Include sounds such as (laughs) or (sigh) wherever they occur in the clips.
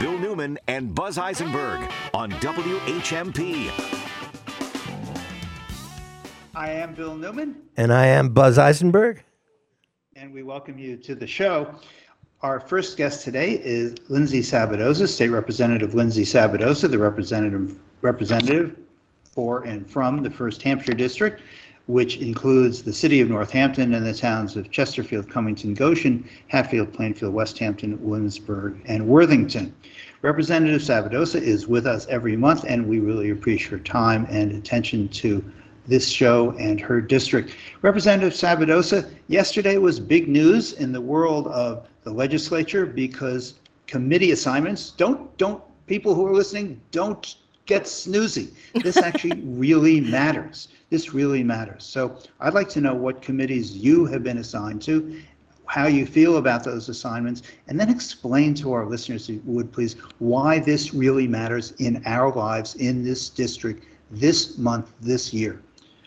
Bill Newman and Buzz Eisenberg on WHMP. I am Bill Newman, And I am Buzz Eisenberg. and we welcome you to the show. Our first guest today is Lindsay Sabadosa, State Representative Lindsay Sabadosa, the representative representative for and from the First Hampshire District, which includes the city of Northampton and the towns of Chesterfield, Cummington, Goshen, Hatfield, Plainfield, Westhampton, Williamsburg, and Worthington. Representative Sabadosa is with us every month, and we really appreciate her time and attention to this show and her district. Representative Sabadosa, yesterday was big news in the world of the legislature because committee assignments, don't, don't, people who are listening, don't get snoozy. This actually (laughs) really matters. This really matters. So I'd like to know what committees you have been assigned to, how you feel about those assignments, and then explain to our listeners, if you would please, why this really matters in our lives in this district this month, this year.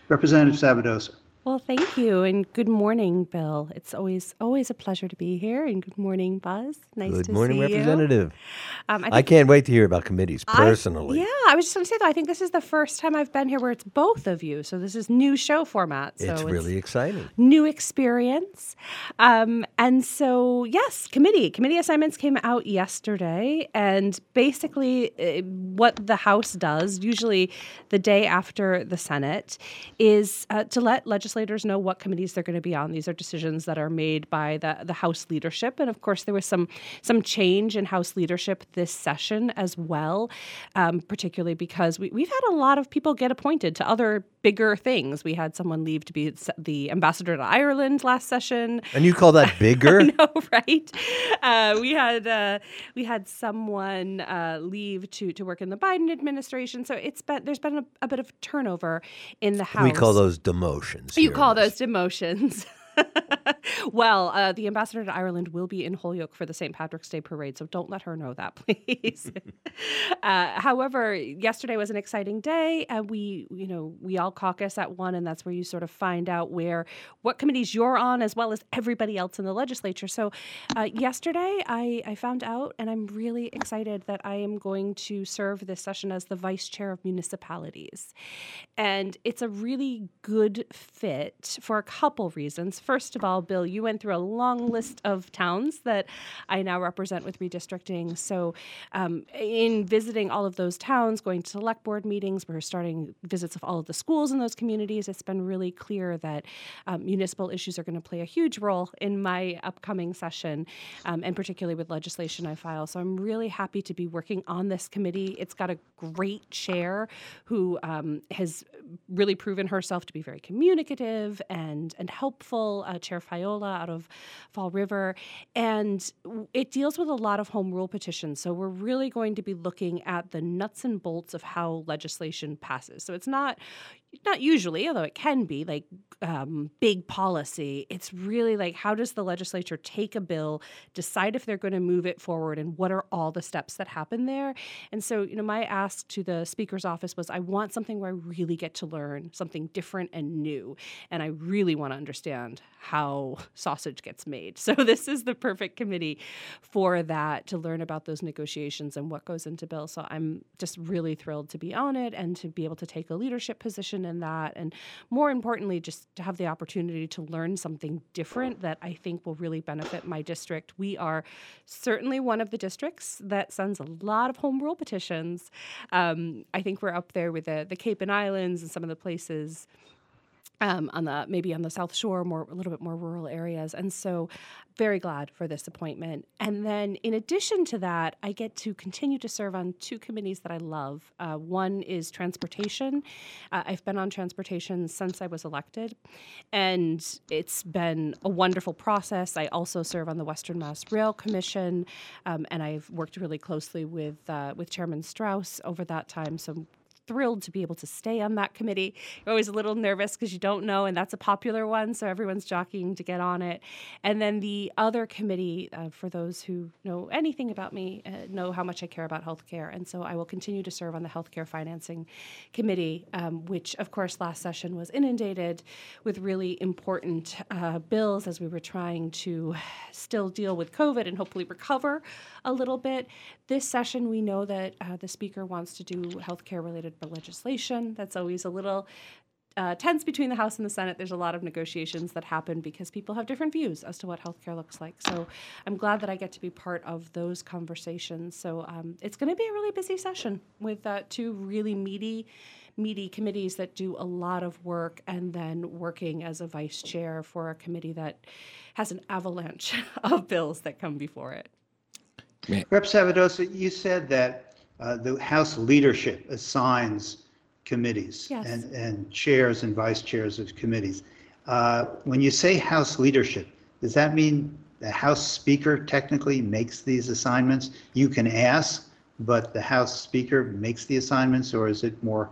Representative Sabadosa. Well, thank you, and good morning, Bill. It's always always a pleasure to be here, and good morning, Buzz. Nice to see you. Good to morning, see Representative. you. Um, I can't wait to hear about committees I- personally. yeah, I was just going to say though, I think this is the first time I've been here where it's both of you, so this is new show format. So it's really exciting. new experience. Um, and so, yes, committee committee assignments came out yesterday, and basically, uh, what the House does, usually the day after the Senate, is uh, to let legislators know what committees they're going to be on. These are decisions that are made by the the House leadership, and of course, there was some some change in House leadership this session as well, um, particularly because we, we've had a lot of people get appointed to other bigger things. We had someone leave to be the ambassador to Ireland last session. And you call that (laughs) bigger? No, right? Uh, we had uh, we had someone uh, leave to to work in the Biden administration. So it's been there's been a, a bit of turnover in the House. We call those demotions. You call those demotions. (laughs) (laughs) well, uh, the ambassador to Ireland will be in Holyoke for the St. Patrick's Day parade, so don't let her know that, (laughs) please. (laughs) uh, however, yesterday was an exciting day. Uh, we, you know, we all caucus at one, and that's where you sort of find out where what committees you're on, as well as everybody else in the legislature. So, uh, yesterday I, I found out, and I'm really excited that I am going to serve this session as the vice chair of municipalities. And it's a really good fit for a couple reasons. First of all, Bill, you went through a long list of towns that I now represent with redistricting. So, um, in visiting all of those towns, going to select board meetings, we're starting visits of all of the schools in those communities. It's been really clear that um, municipal issues are going to play a huge role in my upcoming session, um, and particularly with legislation I file. So, I'm really happy to be working on this committee. It's got a great chair who um, has really proven herself to be very communicative and and helpful. Uh, Chair Fiola out of Fall River, and it deals with a lot of home rule petitions. So we're really going to be looking at the nuts and bolts of how legislation passes. So it's not not usually, although it can be like um, big policy. It's really like how does the legislature take a bill, decide if they're going to move it forward, and what are all the steps that happen there. And so, you know, my ask to the speaker's office was, I want something where I really get to learn something different and new, and I really want to understand how sausage gets made. (laughs) So this is the perfect committee for that to learn about those negotiations and what goes into bills. So I'm just really thrilled to be on it and to be able to take a leadership position in that, and more importantly, just to have the opportunity to learn something different that I think will really benefit my district. We are certainly one of the districts that sends a lot of home rule petitions. Um, I think we're up there with the, the Cape and Islands and some of the places um, on the maybe on the South Shore, more a little bit more rural areas, and so very glad for this appointment. And then, in addition to that, I get to continue to serve on two committees that I love. Uh, one is transportation. Uh, I've been on transportation since I was elected, and it's been a wonderful process. I also serve on the Western Mass Rail Commission, um, and I've worked really closely with uh, with Chairman Straus over that time. So thrilled to be able to stay on that committee. You're always a little nervous because you don't know, and that's a popular one, so everyone's jockeying to get on it. And then the other committee, uh, for those who know anything about me, uh, know how much I care about healthcare, and so I will continue to serve on the healthcare financing committee, um, which, of course, last session was inundated with really important uh, bills as we were trying to still deal with COVID and hopefully recover a little bit. This session, we know that uh, the speaker wants to do healthcare related legislation. That's always a little uh, tense between the House and the Senate. There's a lot of negotiations that happen because people have different views as to what healthcare looks like. So I'm glad that I get to be part of those conversations. So um, it's going to be a really busy session with uh, two really meaty meaty committees that do a lot of work and then working as a vice chair for a committee that has an avalanche (laughs) of bills that come before it. Rep. Sabadosa, you said that uh, the House leadership assigns committees Yes. and, and chairs and vice chairs of committees. Uh, When you say House leadership, does that mean the House Speaker technically makes these assignments? You can ask, but the House Speaker makes the assignments, or is it more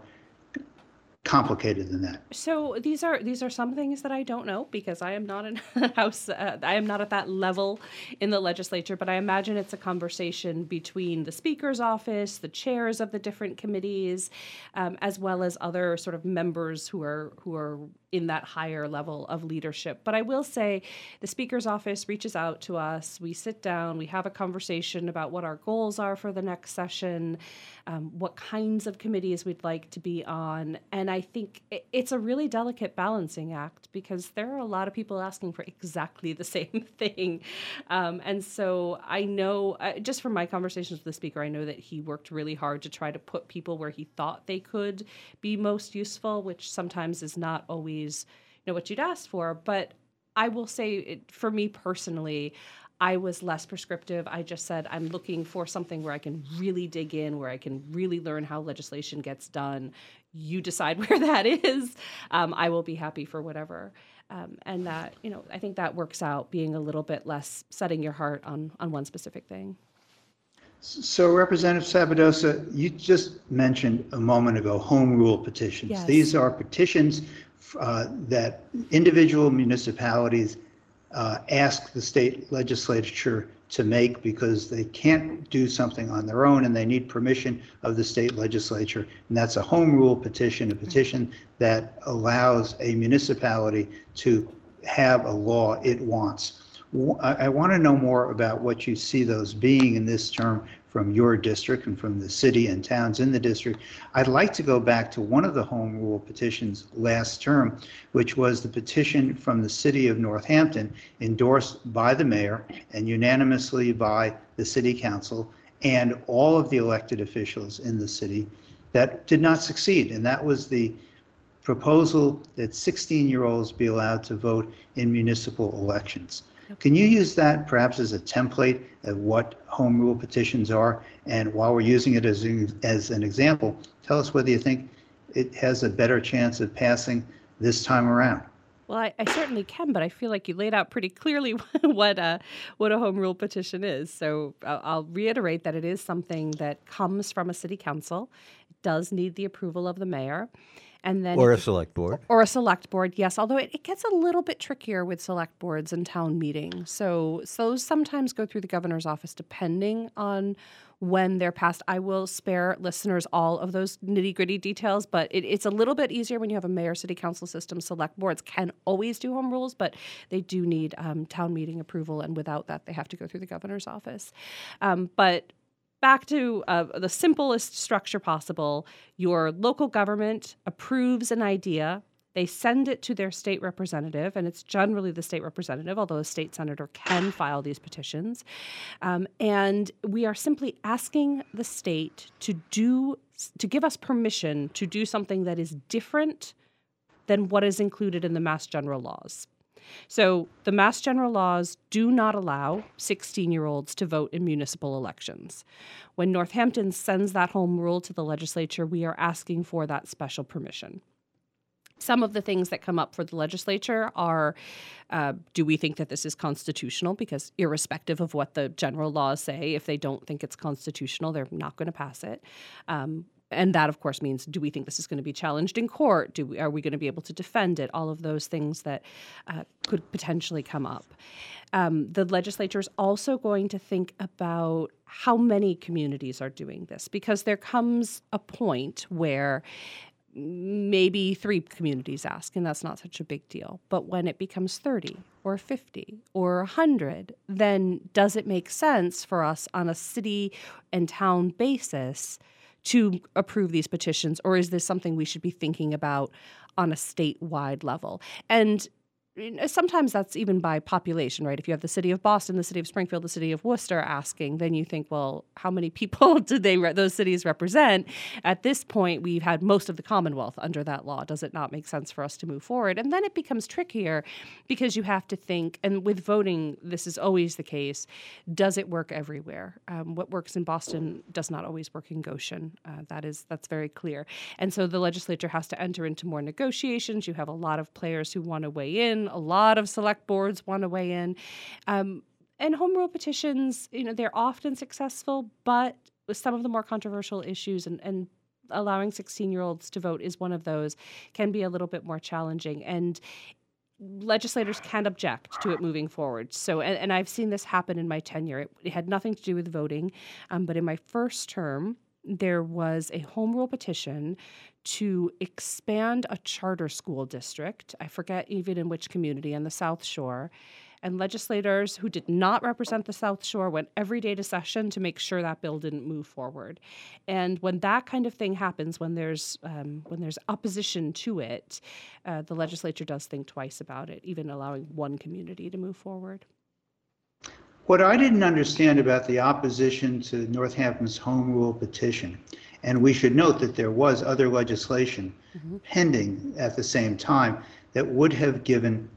complicated than that? So these are these are some things that I don't know because I am not in (laughs) house. Uh, I am not at that level in the legislature. But I imagine it's a conversation between the speaker's office, the chairs of the different committees, um, as well as other sort of members who are who are in that higher level of leadership. But I will say, the speaker's office reaches out to us. We sit down. We have a conversation about what our goals are for the next session, um, what kinds of committees we'd like to be on, and I think it's a really delicate balancing act because there are a lot of people asking for exactly the (laughs) same thing. Um, and so I know, uh, just from my conversations with the speaker, I know that he worked really hard to try to put people where he thought they could be most useful, which sometimes is not always you know what you'd asked for. But I will say, it, for me personally, I was less prescriptive. I just said, I'm looking for something where I can really dig in, where I can really learn how legislation gets done. You decide (laughs) where that is. Um, I will be happy for whatever. Um, and that, you know, I think that works out being a little bit less setting your heart on, on one specific thing. So Representative Sabadosa, you just mentioned a moment ago home rule petitions. Yes. These are petitions uh, that individual municipalities uh, ask the state legislature to make because they can't do something on their own and they need permission of the state legislature. And that's a home rule petition, a petition that allows a municipality to have a law it wants. I want to know more about what you see those being in this term from your district and from the city and towns in the district. I'd like to go back to one of the home rule petitions last term, which was the petition from the city of Northampton endorsed by the mayor and unanimously by the city council and all of the elected officials in the city that did not succeed. And that was the proposal that 16-year-olds be allowed to vote in municipal elections. Can you use that perhaps as a template of what home rule petitions are? And while we're using it as, an- as an example, tell us whether you think it has a better chance of passing this time around. Well, I, I certainly can, but I feel like you laid out pretty clearly (laughs) what a what a home rule petition is. So I'll, I'll reiterate that it is something that comes from a city council. It does need the approval of the mayor, and then Or a select board. or a select board, yes. Although it, it gets a little bit trickier with select boards and town meetings. So, so those sometimes go through the governor's office depending on when they're passed. I will spare listeners all of those nitty gritty details, but it, it's a little bit easier when you have a mayor city council system. Select boards can always do home rules, but they do need um, town meeting approval, and without that, they have to go through the governor's office. Um, but back to uh, the simplest structure possible your local government approves an idea they send it to their state representative, and it's generally the state representative, although a state senator can file these petitions. Um, and we are simply asking the state to do to give us permission to do something that is different than what is included in the Mass General laws. So, the Mass General laws do not allow 16 year olds to vote in municipal elections. When Northampton sends that home rule to the legislature, we are asking for that special permission. Some of the things that come up for the legislature are uh, do we think that this is constitutional? Because, irrespective of what the general laws say, if they don't think it's constitutional, they're not going to pass it. Um, and that, of course, means do we think this is going to be challenged in court? Do we, are we going to be able to defend it? All of those things that uh, could potentially come up. Um, the legislature is also going to think about how many communities are doing this because there comes a point where maybe three communities ask, and that's not such a big deal. But when it becomes 30 or 50 or 100, then does it make sense for us on a city and town basis to approve these petitions, or is this something we should be thinking about on a statewide level? And sometimes that's even by population, right? If you have the city of Boston, the city of Springfield, the city of Worcester asking, then you think, well, how many people (laughs) do they those cities represent? At this point, we've had most of the Commonwealth under that law. Does it not make sense for us to move forward? And then it becomes trickier because you have to think, and with voting, this is always the case. Does it work everywhere? Um, what works in Boston does not always work in Goshen. Uh, that is that's very clear. And so the legislature has to enter into more negotiations. You have a lot of players who want to weigh in a lot of select boards want to weigh in. Um, and home rule petitions, you know, they're often successful, but with some of the more controversial issues and, and allowing 16 year olds to vote is one of those, can be a little bit more challenging. And legislators can object to it moving forward. So, and, and I've seen this happen in my tenure. It, it had nothing to do with voting, um, but in my first term, there was a home rule petition to expand a charter school district. I forget even in which community on the South Shore. And legislators who did not represent the South Shore went every day to session to make sure that bill didn't move forward. And when that kind of thing happens, when there's um, when there's opposition to it, uh, the legislature does think twice about it, even allowing one community to move forward. What I didn't understand about the opposition to Northampton's home rule petition, and we should note that there was other legislation mm-hmm. pending at the same time that would have given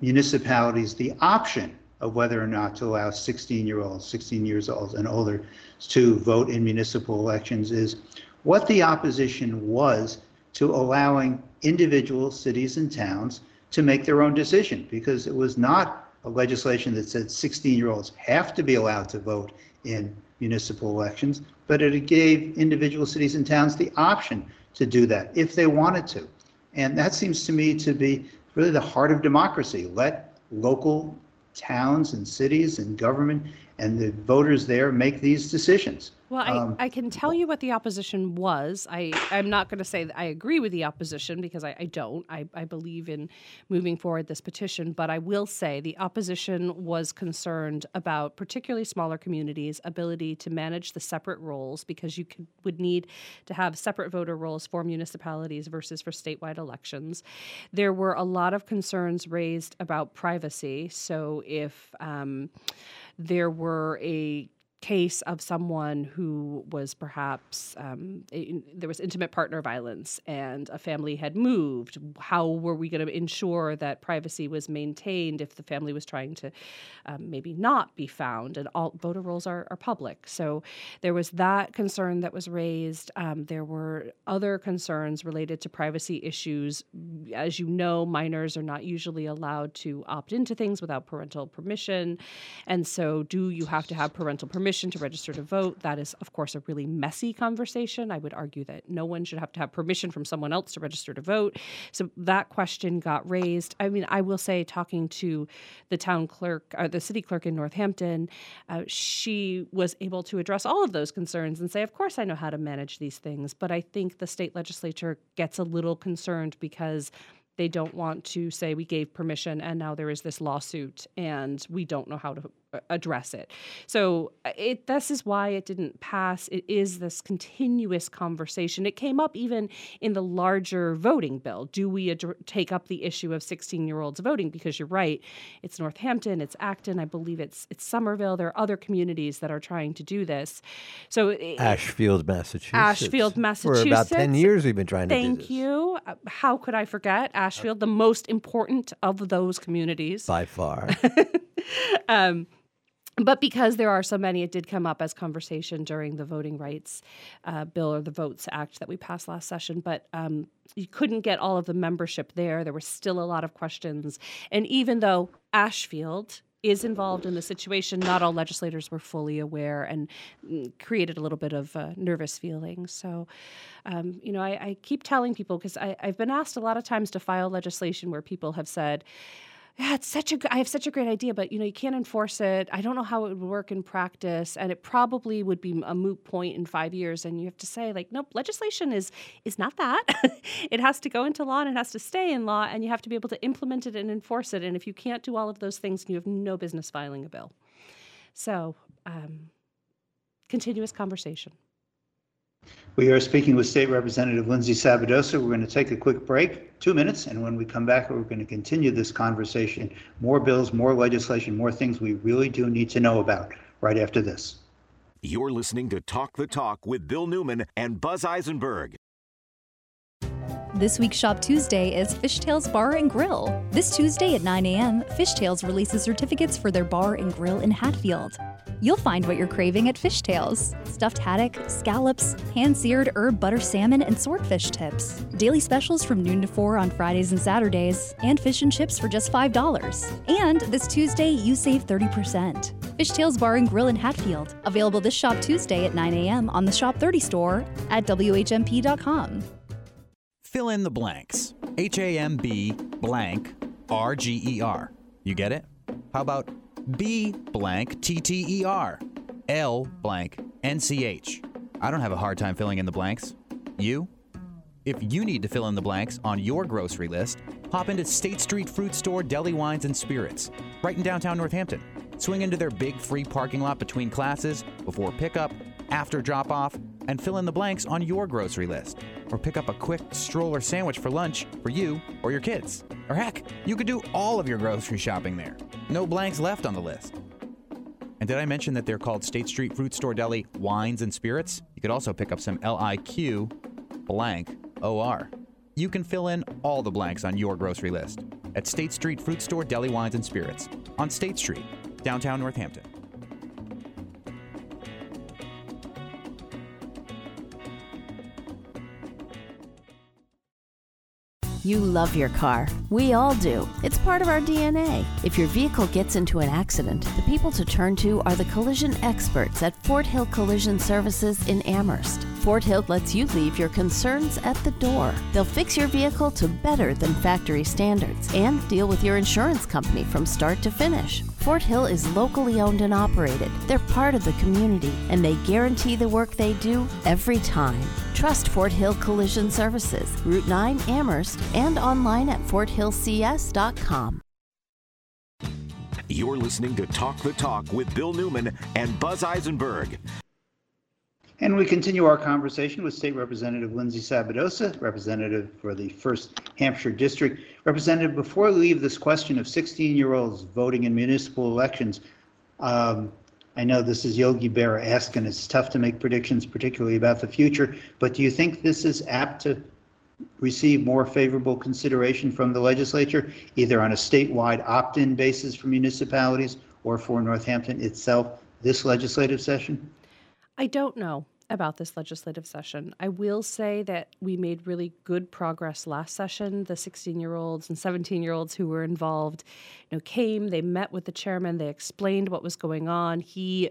municipalities the option of whether or not to allow 16 year olds, 16 years old and older to vote in municipal elections is what the opposition was to allowing individual cities and towns to make their own decision because it was not a legislation that said 16-year-olds have to be allowed to vote in municipal elections, but it gave individual cities and towns the option to do that if they wanted to. And that seems to me to be really the heart of democracy. Let local towns and cities and government and the voters there make these decisions. Well, I, um, I can tell you what the opposition was. I, I'm not going to say that I agree with the opposition because I, I don't. I, I believe in moving forward this petition, but I will say the opposition was concerned about particularly smaller communities' ability to manage the separate rolls because you could, would need to have separate voter rolls for municipalities versus for statewide elections. There were a lot of concerns raised about privacy. So if um, there were a case of someone who was perhaps um, there was intimate partner violence and a family had moved. How were we going to ensure that privacy was maintained if the family was trying to um, maybe not be found and all voter rolls are, are, public? So there was that concern that was raised. Um, there were other concerns related to privacy issues. As you know minors are not usually allowed to opt into things without parental permission. And so do you have to have parental permission permission to register to vote. That is, of course, a really messy conversation. I would argue that no one should have to have permission from someone else to register to vote. So that question got raised. I mean, I will say, talking to the town clerk, or uh, the city clerk in Northampton, uh, she was able to address all of those concerns and say, of course, I know how to manage these things. But I think the state legislature gets a little concerned because they don't want to say we gave permission and now there is this lawsuit and we don't know how to address it. So uh, it this is why it didn't pass. It is this continuous conversation. It came up even in the larger voting bill. Do we ad- take up the issue of 16-year-olds voting because you're right. It's Northampton, it's Acton, I believe it's it's Somerville. There are other communities that are trying to do this. So it, Ashfield, Massachusetts. Ashfield, Massachusetts. For about 10 years we've been trying to Thank you. Uh, how could I forget Ashfield, the most important of those communities by far. (laughs) um, but because there are so many, it did come up as conversation during the voting rights uh, bill or the Votes Act that we passed last session. But um, you couldn't get all of the membership there. There were still a lot of questions. And even though Ashfield is involved in the situation. Not all legislators were fully aware and mm, created a little bit of uh, nervous feeling. So, um, you know, I, I keep telling people because I've been asked a lot of times to file legislation where people have said, yeah, it's such a. I have such a great idea, but you know, you can't enforce it. I don't know how it would work in practice, and it probably would be a moot point in five years. And you have to say, like, nope, legislation is is not that. (laughs) it has to go into law and it has to stay in law, and you have to be able to implement it and enforce it. And if you can't do all of those things, you have no business filing a bill. So, um, continuous conversation. We are speaking with State Representative Lindsay Sabadosa. We're going to take a quick break, two minutes, and when we come back, we're going to continue this conversation. More bills, more legislation, more things we really do need to know about right after this. You're listening to Talk the Talk with Bill Newman and Buzz Eisenberg. This week's Shop Tuesday is Fishtails Bar and Grill. This Tuesday at 9 a.m., Fishtails releases certificates for their bar and grill in Hatfield. You'll find what you're craving at Fishtails stuffed haddock, scallops, hand seared herb butter salmon, and swordfish tips. Daily specials from noon to 4 on Fridays and Saturdays, and fish and chips for just $5. And this Tuesday, you save 30%. Fishtails Bar and Grill in Hatfield. Available this Shop Tuesday at 9 a.m. on the Shop 30 store at WHMP.com. Fill in the blanks. H A M B blank R G E R. You get it? How about B blank T T E R, L blank N C H. I don't have a hard time filling in the blanks. You? If you need to fill in the blanks on your grocery list, hop into State Street Fruit Store Deli Wines and Spirits, right in downtown Northampton. Swing into their big free parking lot between classes, before pickup, after drop off, and fill in the blanks on your grocery list. Or pick up a quick stroller sandwich for lunch for you or your kids. Or heck, you could do all of your grocery shopping there. No blanks left on the list. And did I mention that they're called State Street Fruit Store Deli Wines and Spirits? You could also pick up some LIQ blank OR. You can fill in all the blanks on your grocery list at State Street Fruit Store Deli Wines and Spirits on State Street, downtown Northampton. You love your car. We all do. It's part of our DNA. If your vehicle gets into an accident, the people to turn to are the collision experts at Fort Hill Collision Services in Amherst. Fort Hill lets you leave your concerns at the door. They'll fix your vehicle to better than factory standards and deal with your insurance company from start to finish. Fort Hill is locally owned and operated. They're part of the community and they guarantee the work they do every time. Trust Fort Hill Collision Services, Route 9 Amherst, and online at forthillcs.com. You're listening to Talk the Talk with Bill Newman and Buzz Eisenberg. And we continue our conversation with State Representative Lindsay Sabadosa, representative for the 1st Hampshire District. Representative, before we leave this question of 16-year-olds voting in municipal elections, um, I know this is Yogi Berra asking, it's tough to make predictions, particularly about the future, but do you think this is apt to receive more favorable consideration from the legislature, either on a statewide opt-in basis for municipalities or for Northampton itself this legislative session? I don't know about this legislative session. I will say that we made really good progress last session. The 16 year olds and 17 year olds who were involved, you know, came, they met with the chairman, they explained what was going on. He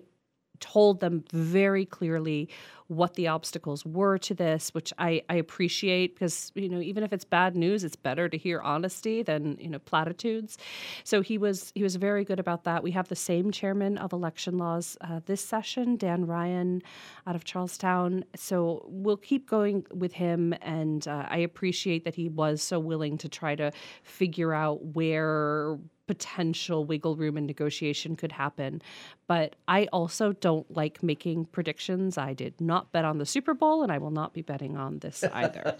told them very clearly what the obstacles were to this, which I, I appreciate because, you know, even if it's bad news, it's better to hear honesty than, you know, platitudes. So he was he was very good about that. We have the same chairman of election laws uh, this session, Dan Ryan out of Charlestown. So we'll keep going with him. And uh, I appreciate that he was so willing to try to figure out where potential wiggle room and negotiation could happen. But I also don't like making predictions. I did not bet on the Super Bowl, and I will not be betting on this (laughs) either.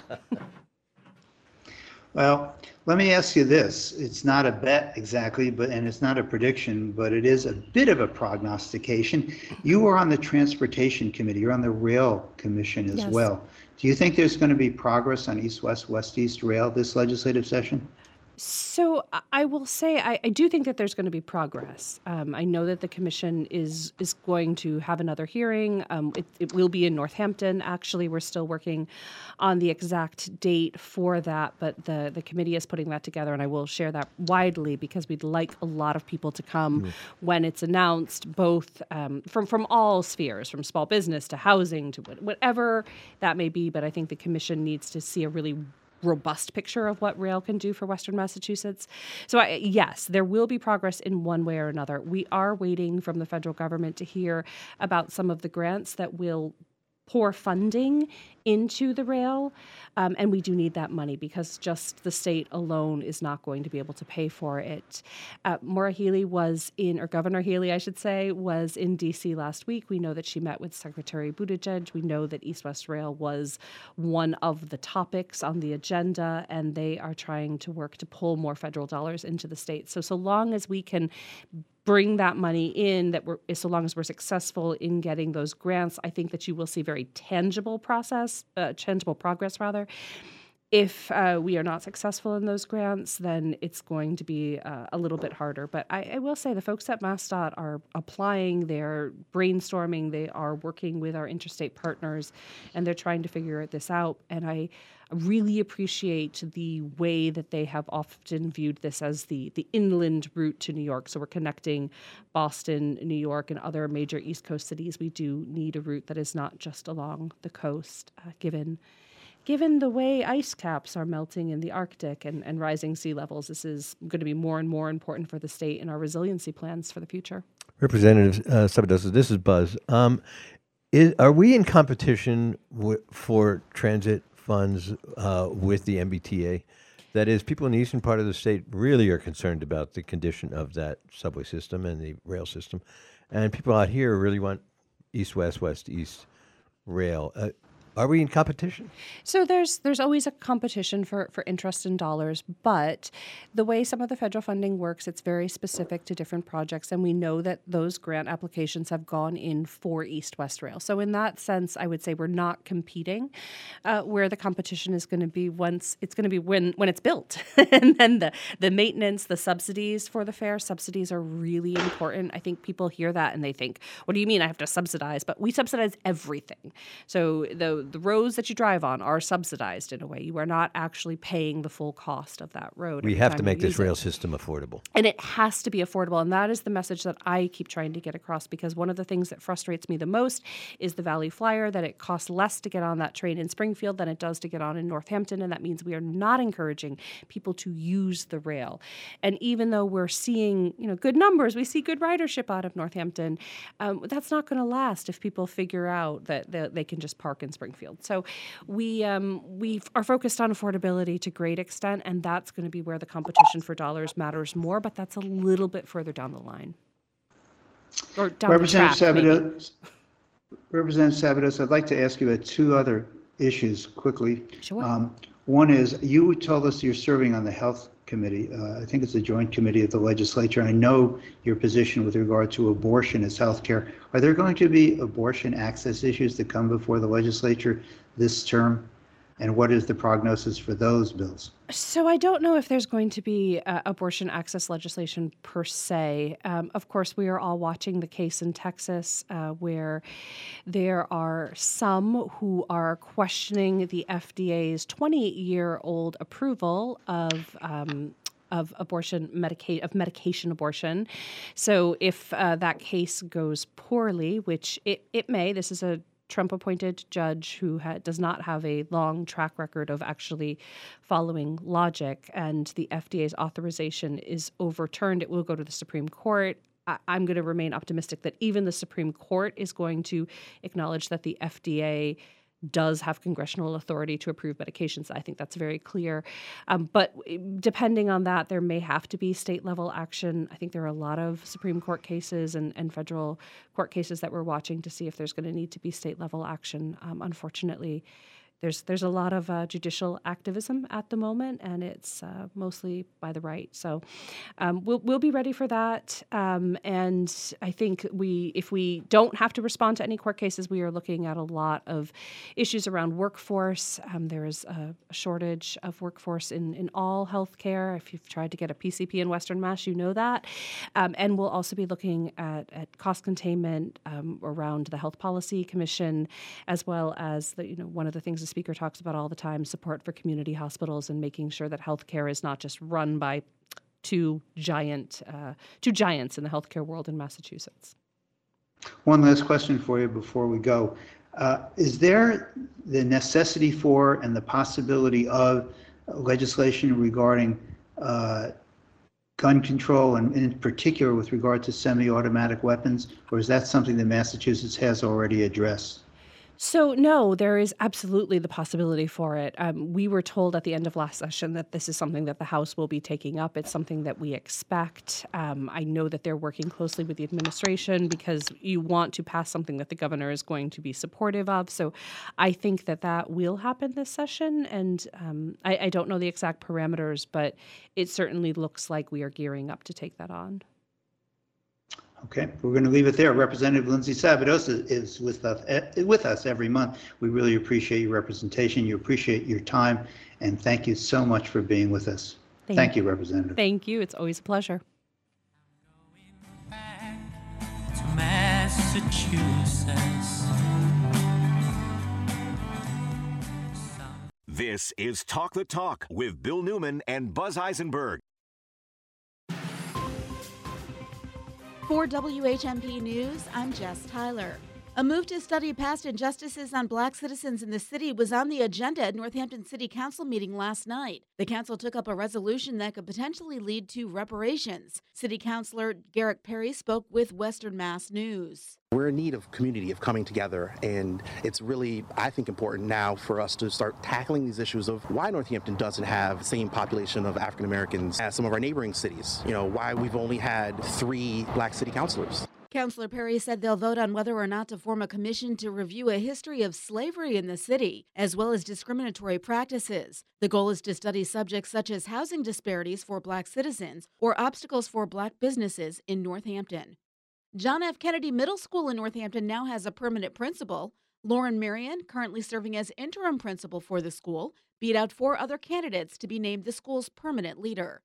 Well, let me ask you this. It's not a bet exactly, but and it's not a prediction, but it is a bit of a prognostication. You were on the Transportation Committee, you're on the Rail Commission as Yes. well. Do you think there's going to be progress on East West West East Rail this legislative session? So I- will say I, I do think that there's going to be progress. Um, I know that the commission is is going to have another hearing. Um, it, it will be in Northampton. Actually, we're still working on the exact date for that, but the the committee is putting that together, and I will share that widely because we'd like a lot of people to come when it's announced, both um, from from all spheres, from small business to housing to whatever that may be. But I think the commission needs to see a really robust picture of what rail can do for Western Massachusetts. So, I, yes, there will be progress in one way or another. We are waiting from the federal government to hear about some of the grants that will pour funding into the rail. Um, and we do need that money because just the state alone is not going to be able to pay for it. Uh, Maura Healey was in, or Governor Healey, I should say, was in DC last week. We know that she met with Secretary Buttigieg. We know that East West Rail was one of the topics on the agenda, and they are trying to work to pull more federal dollars into the state. So, so long as we can bring that money in that we're so long as we're successful in getting those grants i think that you will see very tangible process uh, tangible progress rather if uh, we are not successful in those grants, then it's going to be uh, a little bit harder. But I, I will say the folks at MassDOT are applying, they're brainstorming, they are working with our interstate partners, and they're trying to figure this out. And I really appreciate the way that they have often viewed this as the the inland route to New York. So we're connecting Boston, New York, and other major East Coast cities. We do need a route that is not just along the coast, uh, given given the way ice caps are melting in the Arctic and, and rising sea levels, this is going to be more and more important for the state and our resiliency plans for the future. Representative uh, this is Buzz. Um, is, are we in competition w- for transit funds uh, with the MBTA? That is, people in the eastern part of the state really are concerned about the condition of that subway system and the rail system, and people out here really want east-west, west-east rail. Uh, are we in competition? So there's there's always a competition for, for interest in dollars, but the way some of the federal funding works, it's very specific to different projects, and we know that those grant applications have gone in for East West Rail. So in that sense, I would say we're not competing. Uh, where the competition is going to be once it's going to be when when it's built, (laughs) and then the the maintenance, the subsidies for the fare. Subsidies are really important. I think people hear that and they think, "What do you mean I have to subsidize?" But we subsidize everything. So the the roads that you drive on are subsidized in a way. You are not actually paying the full cost of that road. We have to make this use it. rail system affordable. And it has to be affordable. And that is the message that I keep trying to get across because one of the things that frustrates me the most is the Valley Flyer, that it costs less to get on that train in Springfield than it does to get on in Northampton. And that means we are not encouraging people to use the rail. And even though we're seeing, you know, good numbers, we see good ridership out of Northampton, um, that's not going to last if people figure out that they, they can just park in Springfield. So we, um, we are focused on affordability to great extent, and that's going to be where the competition for dollars matters more, but that's a little bit further down the line. Or down Representative the track, maybe. Sabados, Representative Sabados, I'd like to ask you about two other issues quickly. Sure. Um, One is, you told us you're serving on the Health Committee. Uh, I think it's a joint committee of the legislature. I know your position with regard to abortion as healthcare. Are there going to be abortion access issues that come before the legislature this term? And what is the prognosis for those bills? So I don't know if there's going to be uh, abortion access legislation per se. Um, of course, we are all watching the case in Texas uh, where there are some who are questioning the FDA's 20-year-old approval of. Um, of abortion medica- of medication abortion. So if uh, that case goes poorly, which it, it may, this is a Trump appointed judge who ha- does not have a long track record of actually following logic, and the FDA's authorization is overturned, it will go to the Supreme Court. I- I'm going to remain optimistic that even the Supreme Court is going to acknowledge that the FDA does have congressional authority to approve medications. I think that's very clear. Um, but depending on that, there may have to be state level action. I think there are a lot of Supreme Court cases and, and federal court cases that we're watching to see if there's going to need to be state level action. Um, unfortunately, there's there's a lot of uh, judicial activism at the moment, and it's uh, mostly by the right. So um, we'll we'll be ready for that. Um, and I think we if we don't have to respond to any court cases, we are looking at a lot of issues around workforce. Um, there is a, shortage of workforce in in all healthcare. If you've tried to get a PCP in Western Mass, you know that. Um, and we'll also be looking at, at cost containment um, around the Health Policy Commission, as well as the, you know one of the things speaker talks about all the time: support for community hospitals and making sure that healthcare is not just run by two giant uh, two giants in the healthcare world in Massachusetts. One last question for you before we go. Uh, is there the necessity for and the possibility of legislation regarding uh, gun control and in particular with regard to semi-automatic weapons, or is that something that Massachusetts has already addressed? So, no, there is absolutely the possibility for it. Um, we were told at the end of last session that this is something that the House will be taking up. It's something that we expect. Um, I know that they're working closely with the administration because you want to pass something that the governor is going to be supportive of. So, I think that that will happen this session. And um, I, I don't know the exact parameters, but it certainly looks like we are gearing up to take that on. Okay, we're going to leave it there. Representative Lindsay Sabadosa is with us, eh, with us every month. We really appreciate your representation. You appreciate your time, and thank you so much for being with us. Thank Thank you, Representative. Thank you. It's always a pleasure. This is Talk the Talk with Bill Newman and Buzz Eisenberg. For WHMP News, I'm Jess Tyler. A move to study past injustices on black citizens in the city was on the agenda at Northampton City Council meeting last night. The council took up a resolution that could potentially lead to reparations. City Councilor Garrick Perry spoke with Western Mass News. We're in need of community, of coming together, and it's really, I think, important now for us to start tackling these issues of why Northampton doesn't have the same population of African Americans as some of our neighboring cities. You know, why we've only had three black city councilors. Councilor Perry said they'll vote on whether or not to form a commission to review a history of slavery in the city, as well as discriminatory practices. The goal is to study subjects such as housing disparities for black citizens or obstacles for black businesses in Northampton. John F. Kennedy Middle School in Northampton now has a permanent principal. Lauren Marion, currently serving as interim principal for the school, beat out four other candidates to be named the school's permanent leader.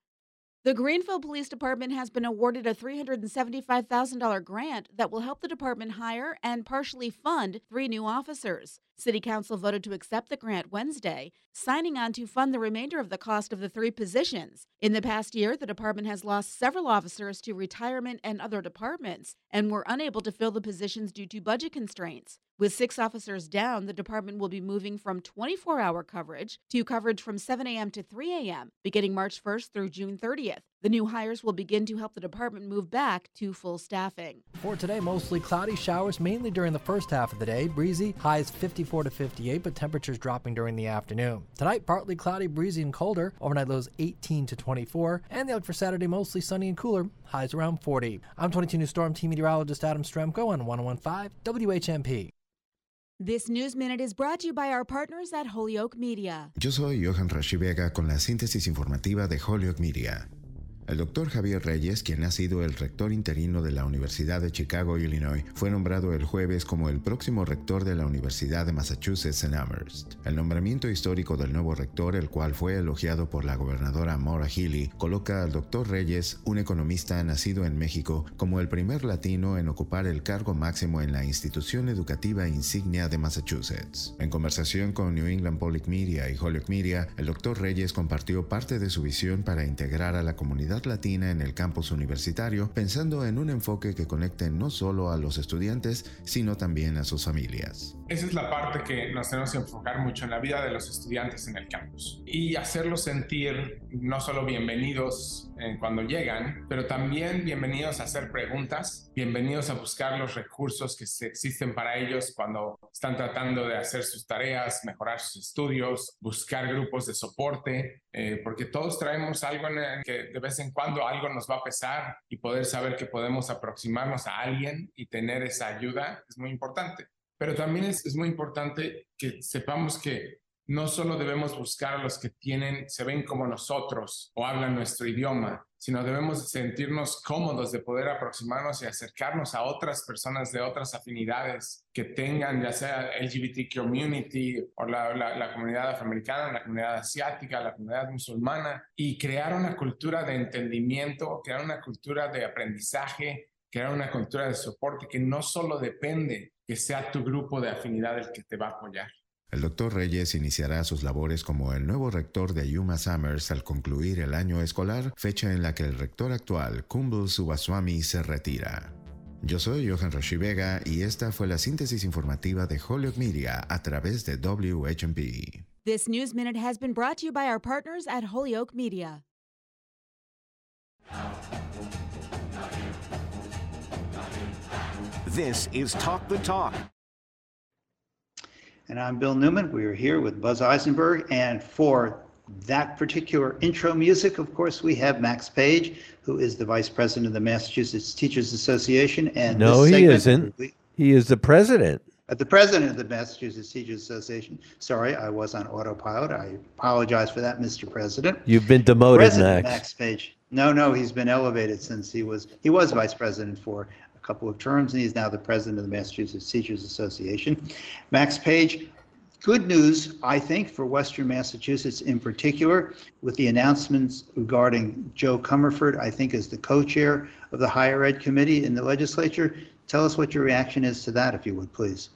The Greenville Police Department has been awarded a $375,000 grant that will help the department hire and partially fund three new officers. City Council voted to accept the grant Wednesday, signing on to fund the remainder of the cost of the three positions. In the past year, the department has lost several officers to retirement and other departments and were unable to fill the positions due to budget constraints. With six officers down, the department will be moving from 24 hour coverage to coverage from 7 a.m. to 3 a.m., beginning March 1st through June 30th. The new hires will begin to help the department move back to full staffing. For today, mostly cloudy showers, mainly during the first half of the day. Breezy, highs 54 to 58, but temperatures dropping during the afternoon. Tonight, partly cloudy, breezy, and colder. Overnight lows 18 to 24. And the outlook for Saturday, mostly sunny and cooler, highs around 40. I'm 22 News Storm Team Meteorologist Adam Strzempko on 1015 WHMP. This News Minute is brought to you by our partners at Holyoke Media. Yo soy Johan Rashi Vega con la síntesis informativa de Holyoke Media. El doctor Javier Reyes, quien ha sido el rector interino de la Universidad de Chicago, Illinois, fue nombrado el jueves como el próximo rector de la Universidad de Massachusetts en Amherst. El nombramiento histórico del nuevo rector, el cual fue elogiado por la gobernadora Maura Healey, coloca al doctor Reyes, un economista nacido en México, como el primer latino en ocupar el cargo máximo en la institución educativa insignia de Massachusetts. En conversación con New England Public Media y Holyoke Media, el doctor Reyes compartió parte de su visión para integrar a la comunidad latina en el campus universitario, pensando en un enfoque que conecte no solo a los estudiantes, sino también a sus familias. Esa es la parte que nos tenemos que enfocar mucho en la vida de los estudiantes en el campus y hacerlos sentir no solo bienvenidos cuando llegan, pero también bienvenidos a hacer preguntas, bienvenidos a buscar los recursos que existen para ellos cuando están tratando de hacer sus tareas, mejorar sus estudios, buscar grupos de soporte, eh, porque todos traemos algo en el que de vez en cuando algo nos va a pesar y poder saber que podemos aproximarnos a alguien y tener esa ayuda es muy importante. Pero también es, es muy importante que sepamos que no solo debemos buscar a los que tienen, se ven como nosotros o hablan nuestro idioma, sino debemos sentirnos cómodos de poder aproximarnos y acercarnos a otras personas de otras afinidades que tengan, ya sea LGBT community o la, la, comunidad afroamericana, la comunidad asiática, la comunidad musulmana, y crear una cultura de entendimiento, crear una cultura de aprendizaje, crear una cultura de soporte que no solo depende que sea tu grupo de afinidad el que te va a apoyar. El doctor Reyes iniciará sus labores como el nuevo rector de Yuma Summers al concluir el año escolar, fecha en la que el rector actual, Kumbul Subaswamy, se retira. Yo soy Johan Rashi Vega y esta fue la síntesis informativa de Holyoke Media a través de WHMP. This News Minute has been brought to you by our partners at Holyoke Media. This is Talk the Talk. And I'm Bill Newman. We are here with Buzz Eisenberg. And for that particular intro music, of course, we have Max Page, who is the vice president of the Massachusetts Teachers Association. And no, he isn't. We, he is the president. Uh, the president of the Massachusetts Teachers Association. Sorry, I was on autopilot. I apologize for that, Mr. President. You've been demoted, president Max. Max Page. No, no, he's been elevated since he was he was vice president for couple of terms, and he's now the president of the Massachusetts Teachers Association. Max Page, good news, I think, for Western Massachusetts in particular, with the announcements regarding Jo Comerford, I think, as the co-chair of the Higher Ed Committee in the legislature. Tell us what your reaction is to that, if you would, please.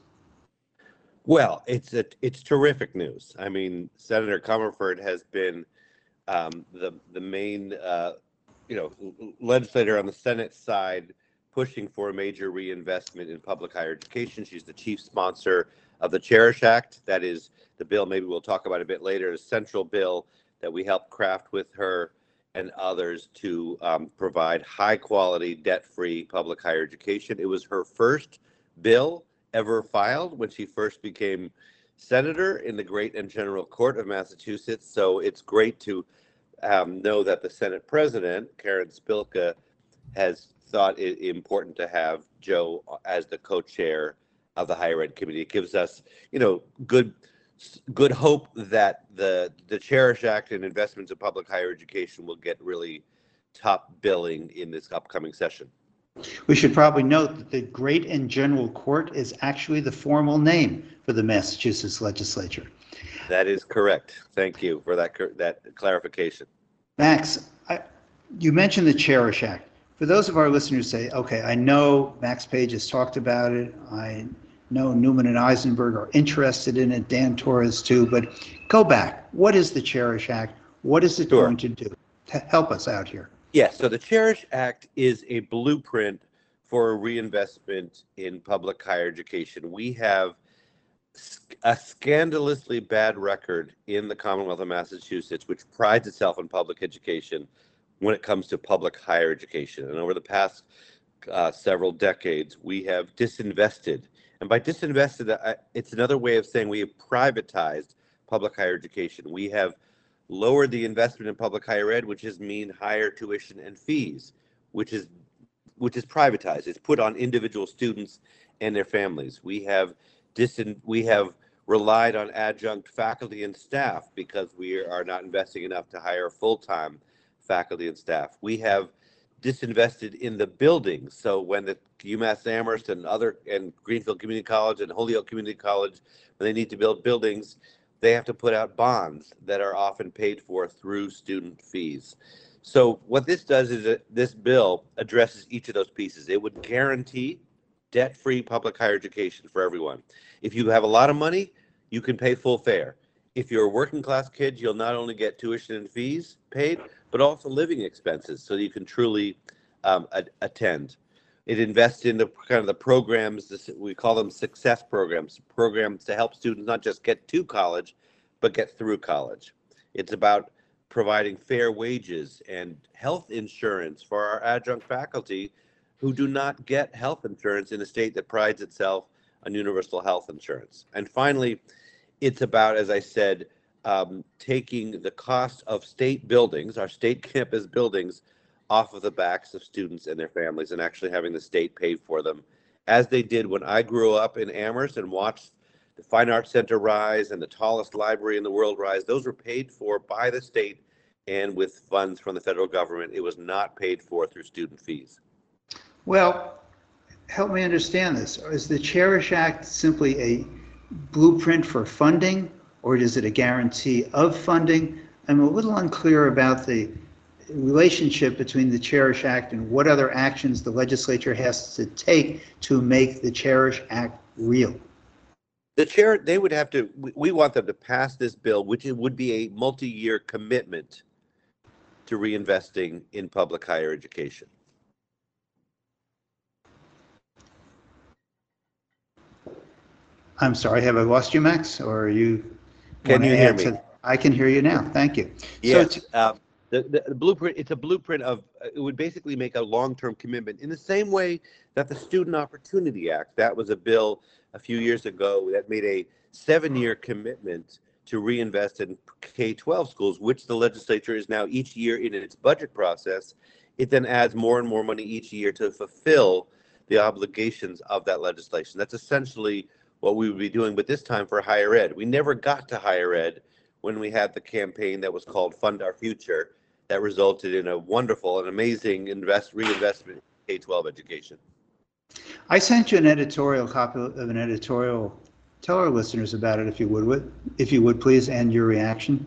Well, it's a, it's terrific news. I mean, Senator Comerford has been um, the the main uh, you know legislator on the Senate side pushing for a major reinvestment in public higher education. She's the chief sponsor of the Cherish Act. That is the bill, maybe we'll talk about a bit later, a central bill that we helped craft with her and others to um, provide high quality, debt free public higher education. It was her first bill ever filed when she first became senator in the great and general court of Massachusetts. So it's great to um, know that the Senate president, Karen Spilka, has thought it important to have Jo uh, as the co-chair of the higher ed committee. It gives us, you know, good good hope that the the Cherish Act and investments in public higher education will get really top billing in this upcoming session. We should probably note that the Great and General Court is actually the formal name for the Massachusetts legislature. That is correct. Thank you for that that clarification. Max, I, you mentioned the Cherish Act for those of our listeners who say, okay, I know Max Page has talked about it. I know Newman and Eisenberg are interested in it, Dan Torres too, but go back. What is the Cherish Act? What is it sure. going to do? To help us out here. Yes, so the Cherish Act is a blueprint for reinvestment in public higher education. We have a scandalously bad record in the Commonwealth of Massachusetts, which prides itself on public education when it comes to public higher education. And over the past uh, several decades, we have disinvested. And by disinvested, uh, it's another way of saying we have privatized public higher education. We have lowered the investment in public higher ed, which has mean higher tuition and fees, which is which is privatized. It's put on individual students and their families. We have disin- we have relied on adjunct faculty and staff because we are not investing enough to hire full-time faculty and staff. We have disinvested in the buildings. So when the UMass Amherst and other and Greenfield Community College and Holyoke Community College, when they need to build buildings, they have to put out bonds that are often paid for through student fees. So what this does is that this bill addresses each of those pieces. It would guarantee debt-free public higher education for everyone. If you have a lot of money, you can pay full fare. If you're a working class kid, you'll not only get tuition and fees paid, but also living expenses so you can truly um, attend. It invests in the kind of the programs, this, we call them success programs, programs to help students not just get to college, but get through college. It's about providing fair wages and health insurance for our adjunct faculty who do not get health insurance in a state that prides itself on universal health insurance. And finally, it's about, as I said, um, taking the cost of state buildings, our state (laughs) campus buildings, off of the backs of students and their families and actually having the state pay for them, as they did when I grew up in Amherst and watched the Fine Arts Center rise and the tallest library in the world rise, those were paid for by the state and with funds from the federal government. It was not paid for through student fees. Well, help me understand this. Is the Cherish Act simply a blueprint for funding, or is it a guarantee of funding? I'm a little unclear about the relationship between the Cherish Act and what other actions the legislature has to take to make the Cherish Act real. The chair, they would have to, we, want them to pass this bill, which would be a multi-year commitment to reinvesting in public higher education. I'm sorry, have I lost you, Max, or are you? Can you hear me? to- I can hear you now, thank you. So Yes, it's- uh, the, the the blueprint, it's a blueprint of, uh, it would basically make a long-term commitment in the same way that the Student Opportunity Act, that was a bill a few years ago that made a seven-year commitment to reinvest in K-12 schools, which the legislature is now each year in its budget process. It then adds more and more money each year to fulfill the obligations of that legislation. That's essentially what we would be doing, but this time for higher ed. We never got to higher ed when we had the campaign that was called Fund Our Future that resulted in a wonderful and amazing invest reinvestment in K-12 education. I sent you an editorial copy of an editorial. Tell our listeners about it if you would, would- if you would please, and your reaction.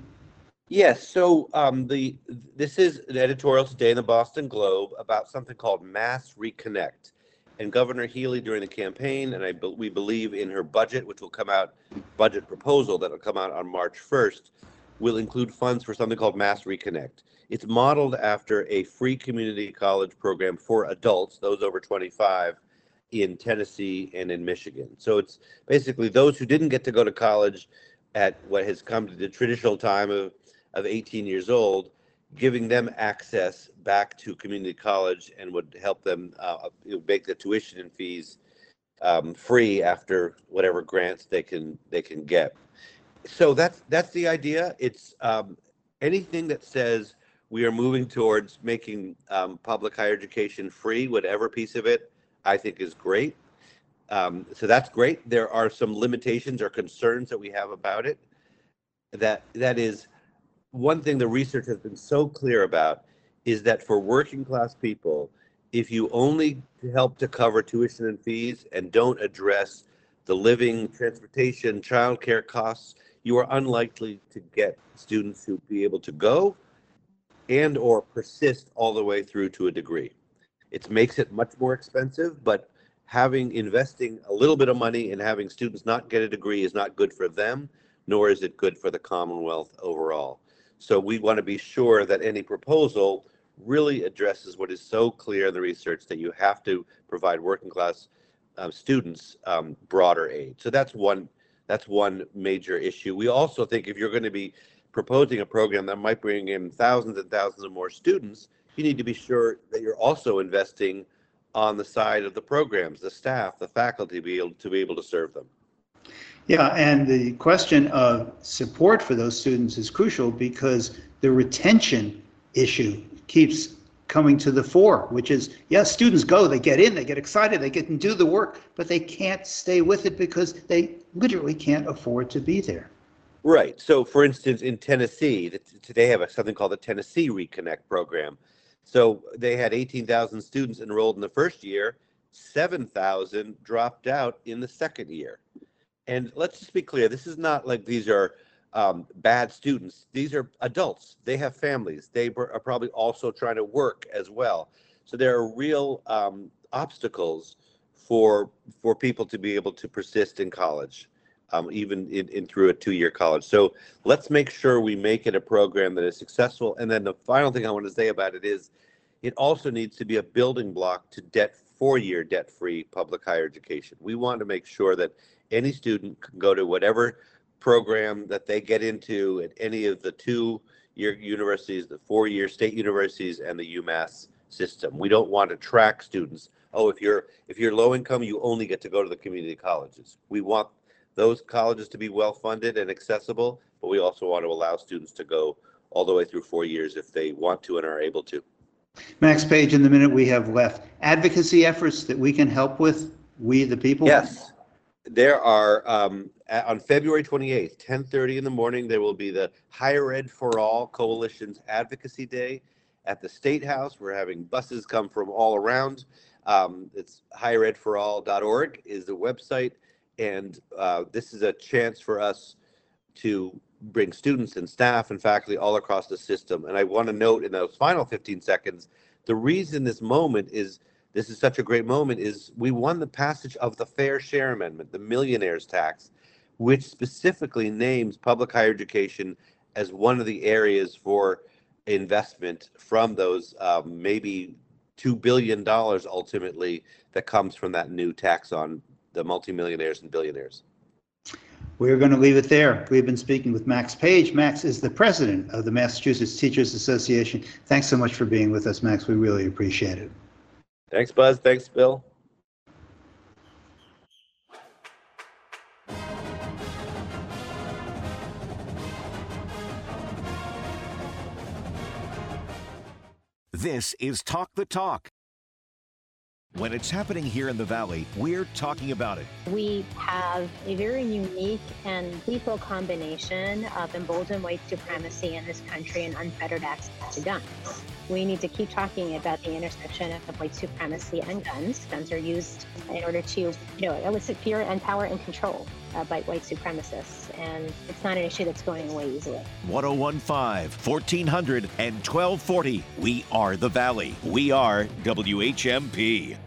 Yes, so um, the this is an editorial today in the Boston Globe about something called Mass Reconnect. And Governor Healey during the campaign, and I be- we believe in her budget, which will come out, budget proposal that will come out on March 1st, will include funds for something called Mass Reconnect. It's modeled after a free community college program for adults, those over 25, in Tennessee and in Michigan. So it's basically those who didn't get to go to college at what has come to the traditional time of, of 18 years old, giving them access back to community college and would help them uh, make the tuition and fees um, free after whatever grants they can they can get. So that's that's the idea. It's um, anything that says we are moving towards making um, public higher education free, whatever piece of it, I think is great. Um, so that's great. There are some limitations or concerns that we have about it. That that is one thing the research has been so clear about is that for working class people, if you only help to cover tuition and fees and don't address the living, transportation, childcare costs, you are unlikely to get students who be able to go and or persist all the way through to a degree. It makes it much more expensive, but having investing a little bit of money and having students not get a degree is not good for them, nor is it good for the Commonwealth overall. So we want to be sure that any proposal really addresses what is so clear in the research that you have to provide working class um, students um, broader aid. So that's one that's one major issue. We also think if you're going to be proposing a program that might bring in thousands and thousands of more students, you need to be sure that you're also investing on the side of the programs, the staff, the faculty, be able to be able to serve them. Yeah, and the question of support for those students is crucial because the retention issue keeps coming to the fore, which is, yes, students go, they get in, they get excited, they get and do the work, but they can't stay with it because they literally can't afford to be there. Right. So, for instance, in Tennessee, they have something called the Tennessee Reconnect program. So they had 18,000 students enrolled in the first year, 7,000 dropped out in the second year. And let's just be clear, this is not like these are um, bad students. These are adults. They have families. They are probably also trying to work as well. So there are real um, obstacles for for people to be able to persist in college, um, even in, in through a two-year college. So let's make sure we make it a program that is successful. And then the final thing I want to say about it is, it also needs to be a building block to debt four-year debt-free public higher education. We want to make sure that any student can go to whatever program that they get into at any of the two-year universities, the four-year state universities, and the UMass system. We don't want to track students. Oh, if you're if you're low income, you only get to go to the community colleges. We want those colleges to be well funded and accessible, but we also want to allow students to go all the way through four years if they want to and are able to. Max Page, in the minute we have left, advocacy efforts that we can help with, we the people? Yes. there are um, on February 28th, 10:30 in the morning, there will be the Higher Ed for All Coalition's Advocacy Day at the State House. We're having buses come from all around. Um, it's higheredforall.org is the website, and uh, this is a chance for us to bring students and staff and faculty all across the system. And I want to note in those final 15 seconds, the reason this moment is this is such a great moment is we won the passage of the Fair Share Amendment, the millionaires tax, which specifically names public higher education as one of the areas for investment from those um, maybe $2 billion ultimately that comes from that new tax on the multimillionaires and billionaires. We're going to leave it there. We've been speaking with Max Page. Max is the president of the Massachusetts Teachers Association. Thanks so much for being with us, Max. We really appreciate it. Thanks, Buzz. Thanks, Bill. This is Talk the Talk. When it's happening here in the Valley, we're talking about it. We have a very unique and lethal combination of emboldened white supremacy in this country and unfettered access to guns. We need to keep talking about the intersection of white supremacy and guns. Guns are used in order to, you know, elicit fear and power and control uh, by white supremacists. And it's not an issue that's going away easily. 1015, 1400, and 1240. We are the Valley. We are WHMP.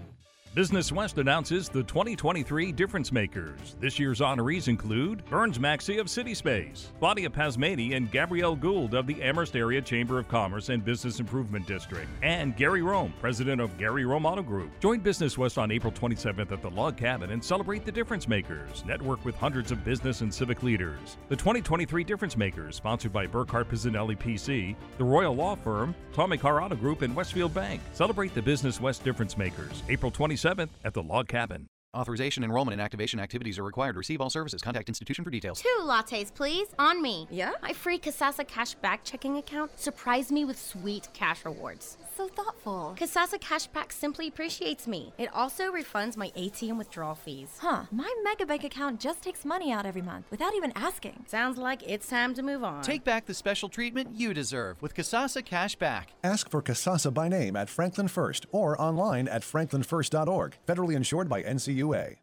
Business West announces the 2023 Difference Makers. This year's honorees include Burns Maxey of City Space, Claudia Pazmany and Gabrielle Gould of the Amherst Area Chamber of Commerce and Business Improvement District, and Gary Rome, president of Gary Rome Auto Group. Join Business West on April 27th at the Log Cabin and celebrate the Difference Makers. Network with hundreds of business and civic leaders. The 2023 Difference Makers, sponsored by Burkhart Pizzanelli PC, the Royal Law Firm, Tommy Car Auto Group, and Westfield Bank. Celebrate the Business West Difference Makers, April 27th 7th at the Log Cabin. Authorization, enrollment, and activation activities are required. Receive all services. Contact institution for details. Two lattes, please, on me. Yeah? My free Kasasa Cash Back checking account surprised me with sweet cash rewards. So thoughtful. Kasasa Cashback simply appreciates me. It also refunds my ATM withdrawal fees. Huh. My Megabank account just takes money out every month without even asking. Sounds like it's time to move on. Take back the special treatment you deserve with Kasasa Cashback. Ask for Kasasa by name at Franklin First or online at franklinfirst.org. Federally insured by NCUA.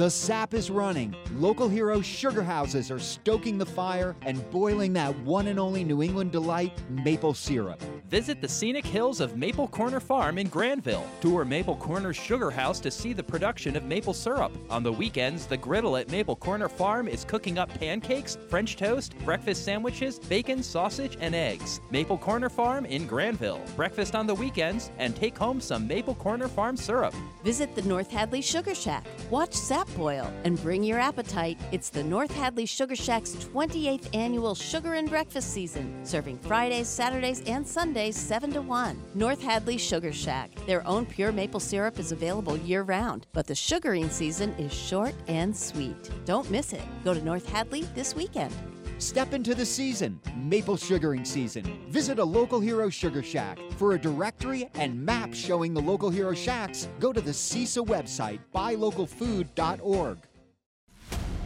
The sap is running. Local hero sugar houses are stoking the fire and boiling that one and only New England delight, maple syrup. Visit the scenic hills of Maple Corner Farm in Granville. Tour Maple Corner's sugar house to see the production of maple syrup. On the weekends, the griddle at Maple Corner Farm is cooking up pancakes, French toast, breakfast sandwiches, bacon, sausage, and eggs. Maple Corner Farm in Granville. Breakfast on the weekends and take home some Maple Corner Farm syrup. Visit the North Hadley Sugar Shack. Watch sap boil and bring your appetite. It's the North Hadley Sugar Shack's 28th annual Sugar and Breakfast season, serving Fridays, Saturdays, and Sundays 7 to 1. North Hadley Sugar Shack. Their own pure maple syrup is available year round, but the sugaring season is short and sweet. Don't miss it. Go to North Hadley this weekend. Step into the season, maple sugaring season. Visit a local hero sugar shack. For a directory and map showing the local hero shacks, go to the CISA website, buylocalfood.org.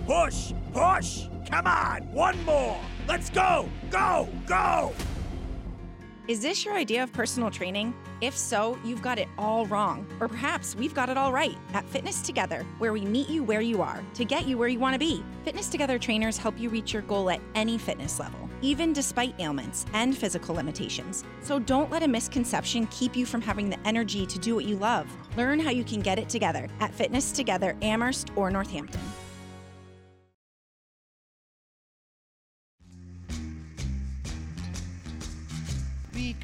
Push, push, come on, one more. Let's go, go, go. Is this your idea of personal training? If so, you've got it all wrong. Or perhaps we've got it all right at Fitness Together, where we meet you where you are to get you where you want to be. Fitness Together trainers help you reach your goal at any fitness level, even despite ailments and physical limitations. So don't let a misconception keep you from having the energy to do what you love. Learn how you can get it together at Fitness Together Amherst or Northampton.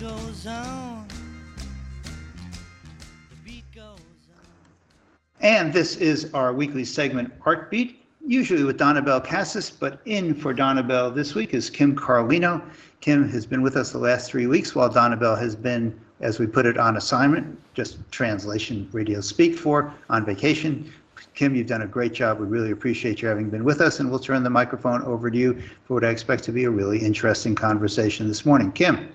Goes on. And this is our weekly segment, Artbeat, usually with Donna Bell Cassis, but in for Donna Bell this week is Kim Carlino. Kim has been with us the last three weeks while Donna Bell has been, as we put it, on assignment, just translation radio speak for, on vacation. Kim, you've done a great job. We really appreciate you having been with us, and we'll turn the microphone over to you for what I expect to be a really interesting conversation this morning. Kim.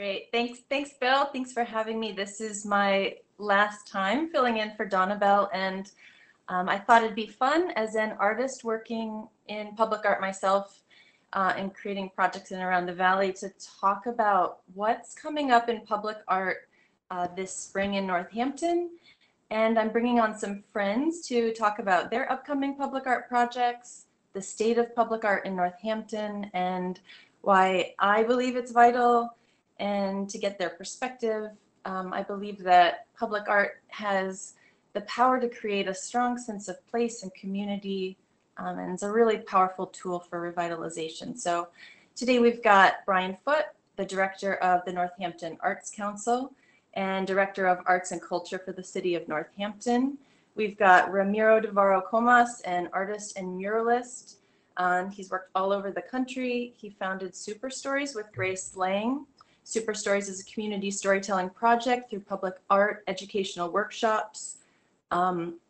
Great. Thanks. Thanks, Bill. Thanks for having me. This is my last time filling in for Donna Bell, and Um, I thought it'd be fun as an artist working in public art myself uh, and creating projects in and around the valley to talk about what's coming up in public art uh, this spring in Northampton. And I'm bringing on some friends to talk about their upcoming public art projects, the state of public art in Northampton, and why I believe it's vital, and to get their perspective. Um, I believe that public art has the power to create a strong sense of place and community, um, and it's a really powerful tool for revitalization. So today we've got Brian Foote, the director of the Northampton Arts Council and director of arts and culture for the city of Northampton. We've got Ramiro Davaro-Comas, an artist and muralist. Um, he's worked all over the country. He founded Super Stories with Grace Lang. Super Stories is a community storytelling project through public art educational workshops, um,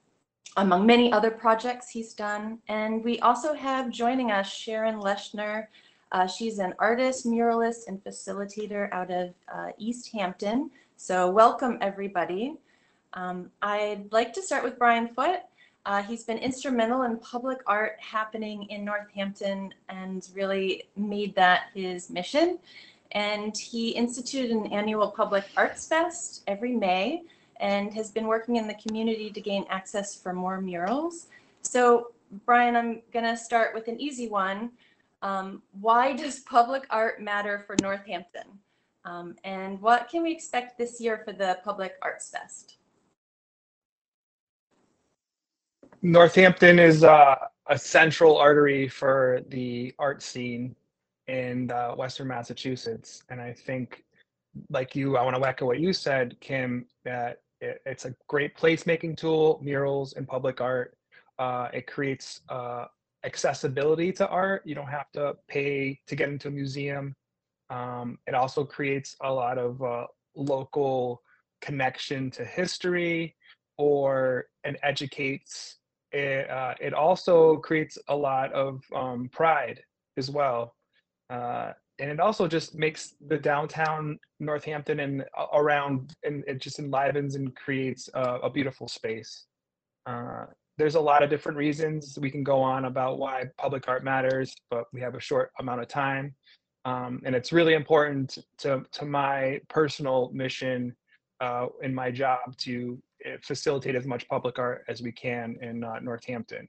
among many other projects he's done. And we also have joining us Sharon Leshner. Uh, she's an artist, muralist, and facilitator out of uh, Easthampton. So welcome everybody. Um, I'd like to start with Brian Foote. Uh, he's been instrumental in public art happening in Northampton and really made that his mission. And he instituted an annual public arts fest every May and has been working in the community to gain access for more murals. So Brian, I'm gonna start with an easy one. Um, why does public art matter for Northampton? Um, and what can we expect this year for the Public Arts Fest? Northampton is uh, a central artery for the art scene in uh, Western Massachusetts. And I think, like you, I want to echo what you said, Kim, that it, it's a great placemaking tool, murals and public art. Uh, it creates uh, accessibility to art. You don't have to pay to get into a museum. Um, it also creates a lot of uh, local connection to history or and educates it, uh, it also creates a lot of um, pride as well uh, and it also just makes the downtown northampton and around and it just enlivens and creates a, a beautiful space uh, there's a lot of different reasons we can go on about why public art matters but we have a short amount of time um, and it's really important to, to my personal mission uh, in my job to eh, facilitate as much public art as we can in uh, Northampton.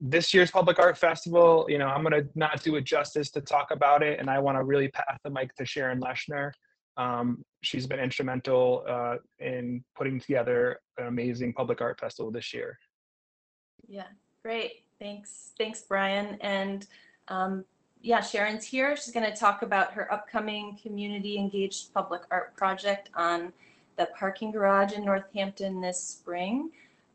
This year's Public Art Festival, you know, I'm going to not do it justice to talk about it, and I want to really pass the mic to Sharon Leshner. Um, she's been instrumental uh, in putting together an amazing Public Art Festival this year. Yeah, great. Thanks. Thanks, Brian. And um, yeah, Sharon's here. She's going to talk about her upcoming community engaged public art project on the parking garage in Northampton this spring.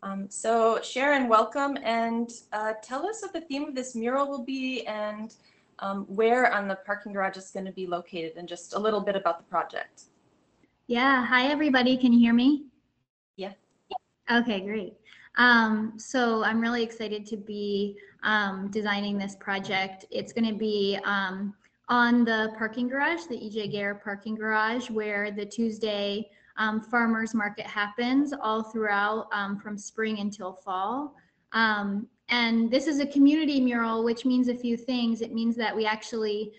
Um, so Sharon, welcome and uh, tell us what the theme of this mural will be and um, where on the parking garage it's going to be located and just a little bit about the project. Yeah, hi everybody. Can you hear me? Yeah. Okay, great. Um, so I'm really excited to be um, designing this project. It's going to be um, on the parking garage, the EJ Gare parking garage, where the Tuesday um, farmers market happens all throughout um, from spring until fall. Um, and this is a community mural, which means a few things. It means that we actually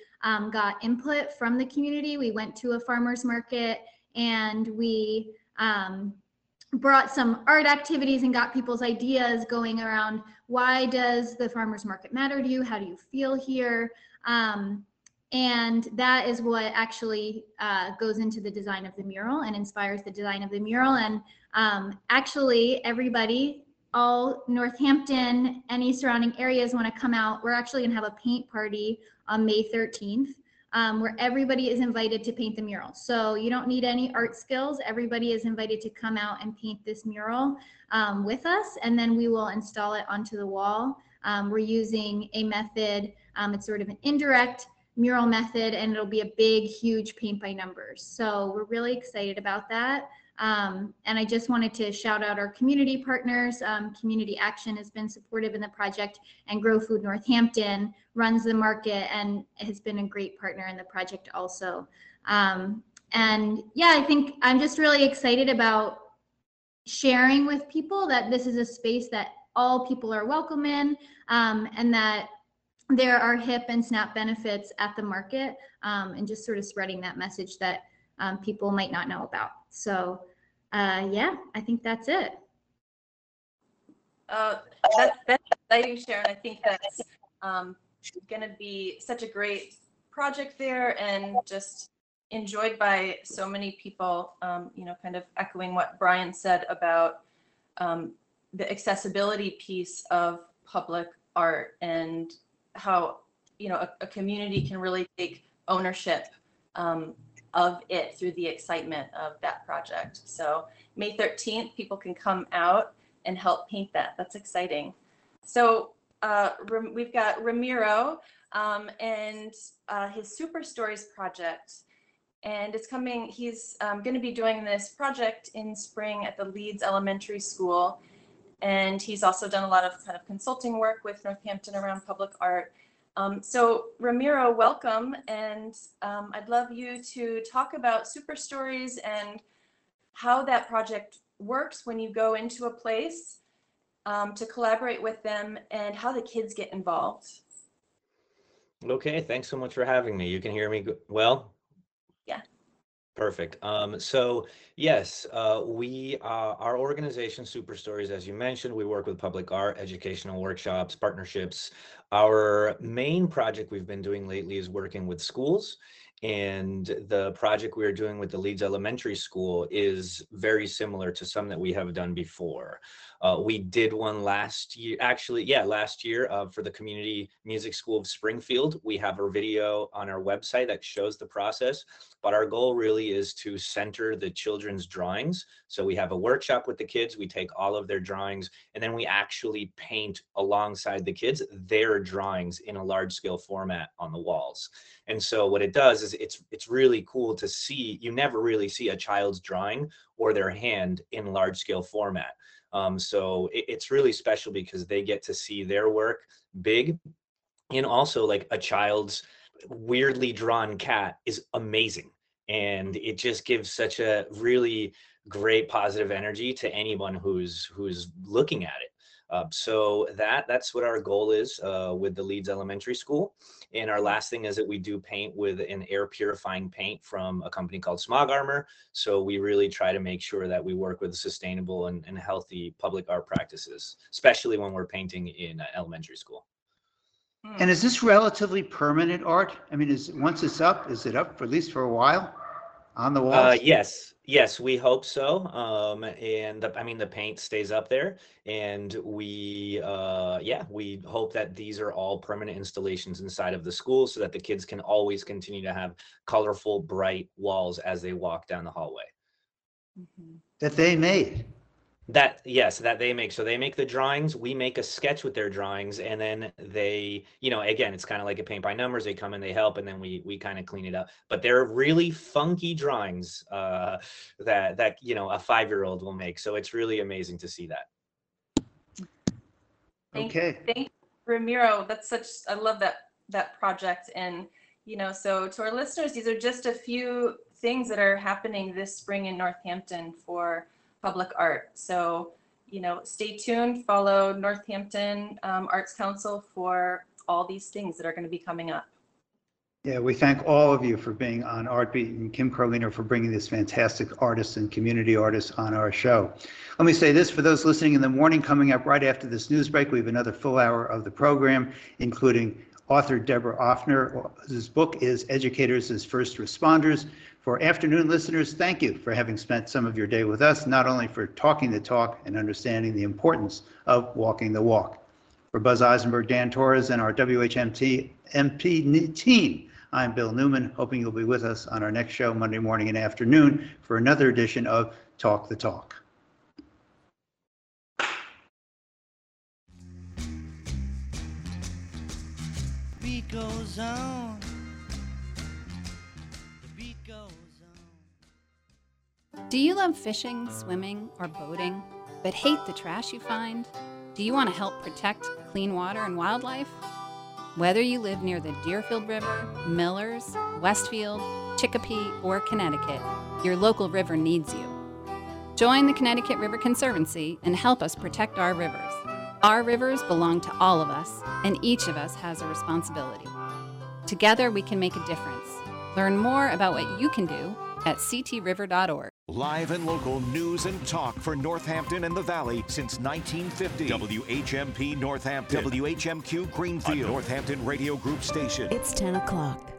got input from the community. We went to a farmers market and we um, brought some art activities and got people's ideas going around why does the farmers market matter to you how do you feel here um, and that is what actually uh, goes into the design of the mural and inspires the design of the mural and um, actually everybody all northampton any surrounding areas want to come out we're actually going to have a paint party on may 13th um, where everybody is invited to paint the mural. So you don't need any art skills. Everybody is invited to come out and paint this mural um, with us, and then we will install it onto the wall. Um, we're using a method, um, it's sort of an indirect mural method, and it'll be a big, huge paint by numbers. So we're really excited about that. Um, and I just wanted to shout out our community partners. Um, community Action has been supportive in the project, and Grow Food Northampton runs the market and has been a great partner in the project also. Um, and yeah, I think I'm just really excited about sharing with people that this is a space that all people are welcome in um, and that there are hip and snap benefits at the market um, and just sort of spreading that message that um, people might not know about. So uh, yeah, I think that's it. Uh, that's, that's exciting, Sharon. I think that's um, going to be such a great project there and just enjoyed by so many people. Um, you know, kind of echoing what Brian said about um, the accessibility piece of public art and how you know a, a community can really take ownership um, of it through the excitement of that project. So May 13th, people can come out and help paint that. That's exciting. So uh, we've got Ramiro um, and uh, his Super Stories project. And it's coming, he's um, going to be doing this project in spring at the Leeds Elementary School. And he's also done a lot of kind of consulting work with Northampton around public art. Um, so Ramiro, welcome. And um, I'd love you to talk about Super Stories and how that project works when you go into a place um, to collaborate with them and how the kids get involved. Okay, thanks so much for having me. You can hear me well? Perfect. Um, so yes, uh, we, uh, our organization, Super Stories, as you mentioned, we work with public art, educational workshops, partnerships. Our main project we've been doing lately is working with schools. And the project we are doing with the Leeds Elementary School is very similar to some that we have done before. Uh, we did one last year, actually, yeah, last year uh, for the Community Music School of Springfield. We have a video on our website that shows the process, but our goal really is to center the children's drawings. So we have a workshop with the kids, we take all of their drawings, and then we actually paint alongside the kids their drawings in a large scale format on the walls. And so what it does is it's it's really cool to see, you never really see a child's drawing or their hand in large scale format. Um, so it, it's really special because they get to see their work big and also like a child's weirdly drawn cat is amazing and it just gives such a really great positive energy to anyone who's who's looking at it uh, so that that's what our goal is uh, with the Leeds Elementary School. And our last thing is that we do paint with an air purifying paint from a company called Smog Armor. So we really try to make sure that we work with sustainable and, and healthy public art practices, especially when we're painting in uh, elementary school. And is this relatively permanent art? I mean, is once it's up, is it up for at least for a while on the Uh, walls? yes, yes, we hope so. Um, and the, I mean, the paint stays up there, and we, uh, yeah, we hope that these are all permanent installations inside of the school, so that the kids can always continue to have colorful, bright walls as they walk down the hallway. That they made. That yes, that they make. So they make the drawings. We make a sketch with their drawings, and then they, you know, again, it's kind of like a paint by numbers. They come and they help, and then we we kind of clean it up. But they're really funky drawings uh, that that you know a five year old will make. So it's really amazing to see that. Thank, Okay. Thank Ramiro. That's such, I love that, that project. And, you know, so to our listeners, these are just a few things that are happening this spring in Northampton for public art. So, you know, stay tuned, follow Northampton um, Arts Council for all these things that are going to be coming up. Yeah, we thank all of you for being on Artbeat and Kim Carlino for bringing this fantastic artist and community artist on our show. Let me say this for those listening in the morning, coming up right after this news break, we have another full hour of the program, including author Deborah Offner, whose book is Educators as First Responders. For afternoon listeners, thank you for having spent some of your day with us, not only for talking the talk and understanding the importance of walking the walk. For Buzz Eisenberg, Dan Torres, and our WHMT MP team, I'm Bill Newman, hoping you'll be with us on our next show Monday morning and afternoon for another edition of Talk the Talk. goes on. Do you love fishing, swimming, or boating, but hate the trash you find? Do you want to help protect clean water and wildlife? Whether you live near the Deerfield River, Millers, Westfield, Chicopee, or Connecticut, your local river needs you. Join the Connecticut River Conservancy and help us protect our rivers. Our rivers belong to all of us, and each of us has a responsibility. Together, we can make a difference. Learn more about what you can do at ctriver.org. Live and local news and talk for Northampton and the Valley since 1950. WHMP Northampton. WHMQ Greenfield. A Northampton Radio Group station. It's 10 o'clock.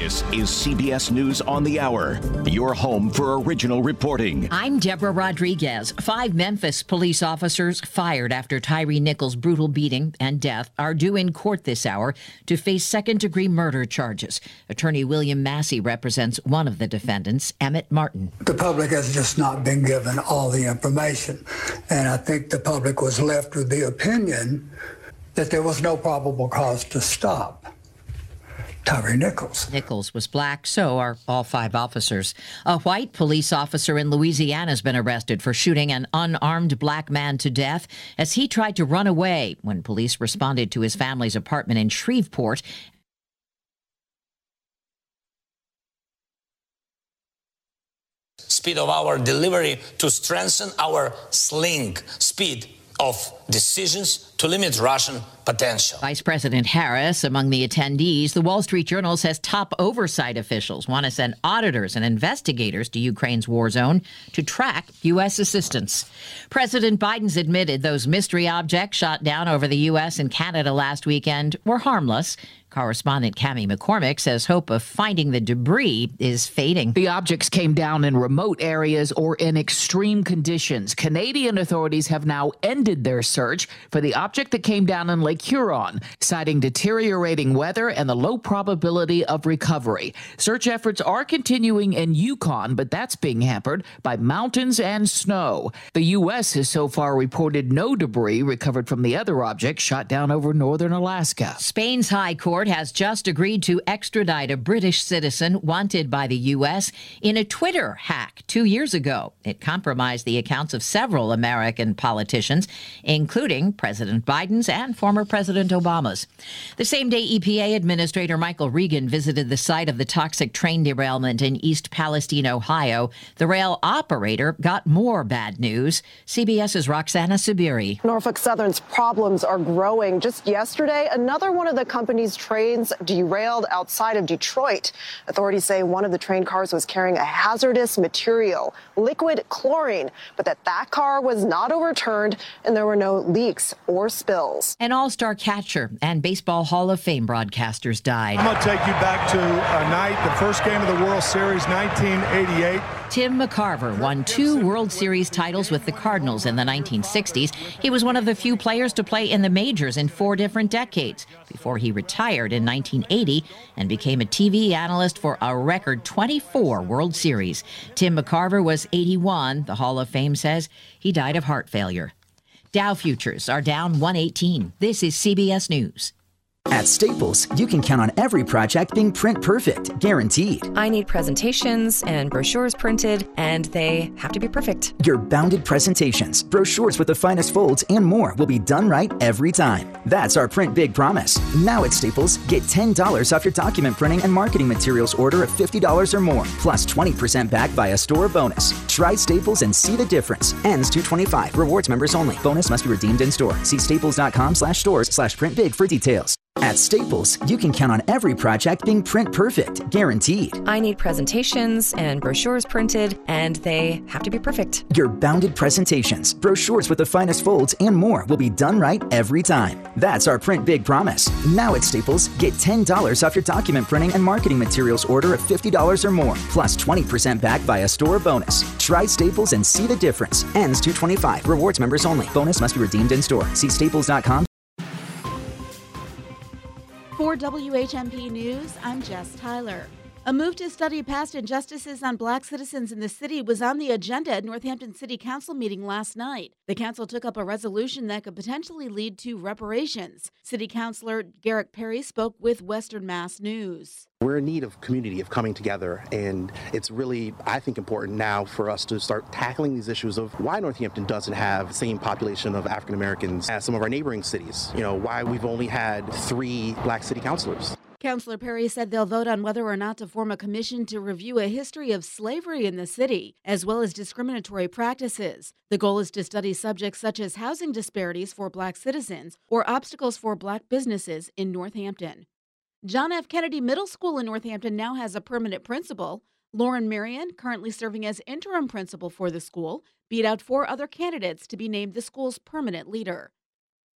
This is CBS News on the Hour, your home for original reporting. I'm Deborah Rodriguez. Five Memphis police officers fired after Tyree Nichols' brutal beating and death are due in court this hour to face second degree murder charges. Attorney William Massey represents one of the defendants, Emmitt Martin. The public has just not been given all the information. And I think the public was left with the opinion that there was no probable cause to stop. Tyree Nichols. Nichols was black, so are all five officers. A white police officer in Louisiana has been arrested for shooting an unarmed black man to death as he tried to run away when police responded to his family's apartment in Shreveport. Speed of our delivery to strengthen our sling speed of decisions to limit Russian potential. Vice President Harris among the attendees. The Wall Street Journal says top oversight officials want to send auditors and investigators to Ukraine's war zone to track U.S. assistance. President Biden's admitted those mystery objects shot down over the U.S. and Canada last weekend were harmless. Correspondent Cami McCormick says hope of finding the debris is fading. The objects came down in remote areas or in extreme conditions. Canadian authorities have now ended their search for the object that came down in Lake Huron, citing deteriorating weather and the low probability of recovery. Search efforts are continuing in Yukon, but that's being hampered by mountains and snow. The U.S. has so far reported no debris recovered from the other object shot down over northern Alaska. Spain's High Court has just agreed to extradite a British citizen wanted by the U.S. in a Twitter hack two years ago. It compromised the accounts of several American politicians, including President Biden's and former President Obama's. The same day, EPA Administrator Michael Regan visited the site of the toxic train derailment in East Palestine, Ohio. The rail operator got more bad news. CBS's Roxana Saberi. Norfolk Southern's problems are growing. Just yesterday, another one of the company's trains derailed outside of Detroit. Authorities say one of the train cars was carrying a hazardous material, liquid chlorine, but that that car was not overturned and there were no leaks or spills. An all star catcher and Baseball Hall of Fame broadcasters died. I'm going to take you back to a night, the first game of the World Series, 1988. Tim McCarver won two World Series titles with the Cardinals in the 1960s. He was one of the few players to play in the majors in four different decades before he retired in 1980 and became a TV analyst for a record 24 World Series. Tim McCarver was 81. The Hall of Fame says he died of heart failure. Dow futures are down 118. This is CBS News. At Staples, you can count on every project being print perfect, guaranteed. I need presentations and brochures printed, and they have to be perfect. Your bounded presentations, brochures with the finest folds, and more will be done right every time. That's our Print Big promise. Now at Staples, get $10 off your document printing and marketing materials order of $50 or more, plus 20% back via store bonus. Try Staples and see the difference. Ends 225. Rewards members only. Bonus must be redeemed in store. See staples.com slash stores slash print big for details. At Staples, you can count on every project being print perfect, guaranteed. I need presentations and brochures printed, and they have to be perfect. Your bounded presentations, brochures with the finest folds, and more will be done right every time. That's our Print Big promise. Now at Staples, get $10 off your document printing and marketing materials order of $50 or more, plus 20% back via store bonus. Try Staples and see the difference. Ends 225. Rewards members only. Bonus must be redeemed in store. See staples.com. For WHMP News, I'm Jess Tyler. A move to study past injustices on black citizens in the city was on the agenda at Northampton City Council meeting last night. The council took up a resolution that could potentially lead to reparations. City Councilor Garrick Perry spoke with Western Mass News. We're in need of community, of coming together, and it's really, I think, important now for us to start tackling these issues of why Northampton doesn't have the same population of African Americans as some of our neighboring cities. You know, why we've only had three black city councilors. Councilor Perry said they'll vote on whether or not to form a commission to review a history of slavery in the city, as well as discriminatory practices. The goal is to study subjects such as housing disparities for black citizens or obstacles for black businesses in Northampton. John F. Kennedy Middle School in Northampton now has a permanent principal. Lauren Marion, currently serving as interim principal for the school, beat out four other candidates to be named the school's permanent leader.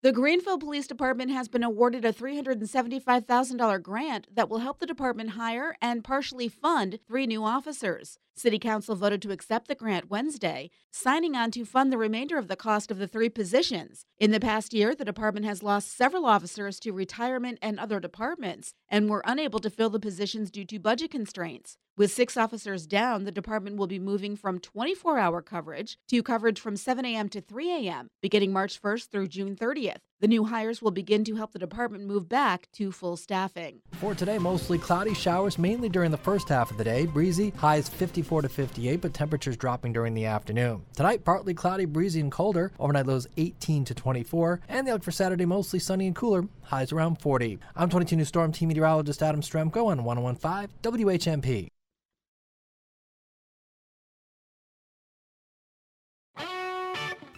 The Greenville Police Department has been awarded a $375,000 grant that will help the department hire and partially fund three new officers. City Council voted to accept the grant Wednesday, signing on to fund the remainder of the cost of the three positions. In the past year, the department has lost several officers to retirement and other departments and were unable to fill the positions due to budget constraints. With six officers down, the department will be moving from 24 hour coverage to coverage from 7 a.m. to 3 a.m., beginning March 1st through June 30th. The new hires will begin to help the department move back to full staffing. For today, mostly cloudy showers, mainly during the first half of the day. Breezy, highs 54 to 58, but temperatures dropping during the afternoon. Tonight, partly cloudy, breezy, and colder. Overnight lows 18 to 24. And the outlook for Saturday, mostly sunny and cooler, highs around 40. I'm 22 News Storm Team Meteorologist Adam Strzempko on 1015 WHMP.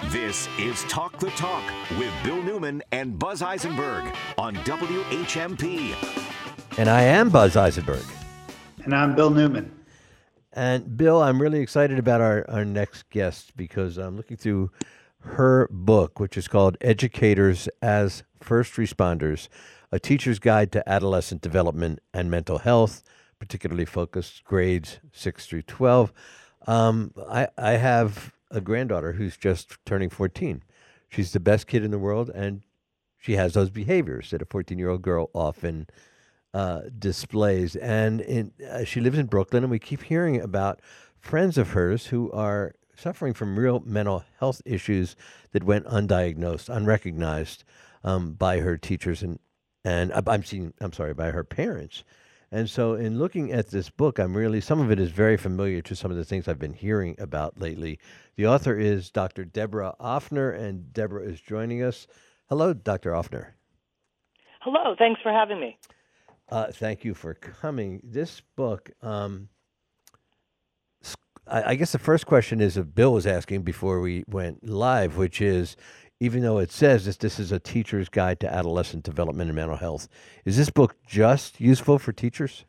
This is Talk the Talk with Bill Newman and Buzz Eisenberg on WHMP. And I am Buzz Eisenberg. And I'm Bill Newman. And Bill, I'm really excited about our, our next guest because I'm looking through her book, which is called Educators as First Responders A Teacher's Guide to Adolescent Development and Mental Health, particularly focused grades 6 through 12. Um, I, I have a granddaughter who's just turning 14. She's the best kid in the world, and she has those behaviors that a 14 year old girl often uh, displays. And in, uh, she lives in Brooklyn, and we keep hearing about friends of hers who are suffering from real mental health issues that went undiagnosed, unrecognized um, by her teachers and and I'm seeing I'm sorry by her parents. And so, in looking at this book, I'm really, some of it is very familiar to some of the things I've been hearing about lately. The author is Dr. Deborah Offner, and Deborah is joining us. Hello, Dr. Offner. Hello, thanks for having me. Uh, thank you for coming. This book, um, I, I guess the first question is if Bill was asking before we went live, which is even though it says that this is a teacher's guide to adolescent development and mental health, is this book just useful for teachers?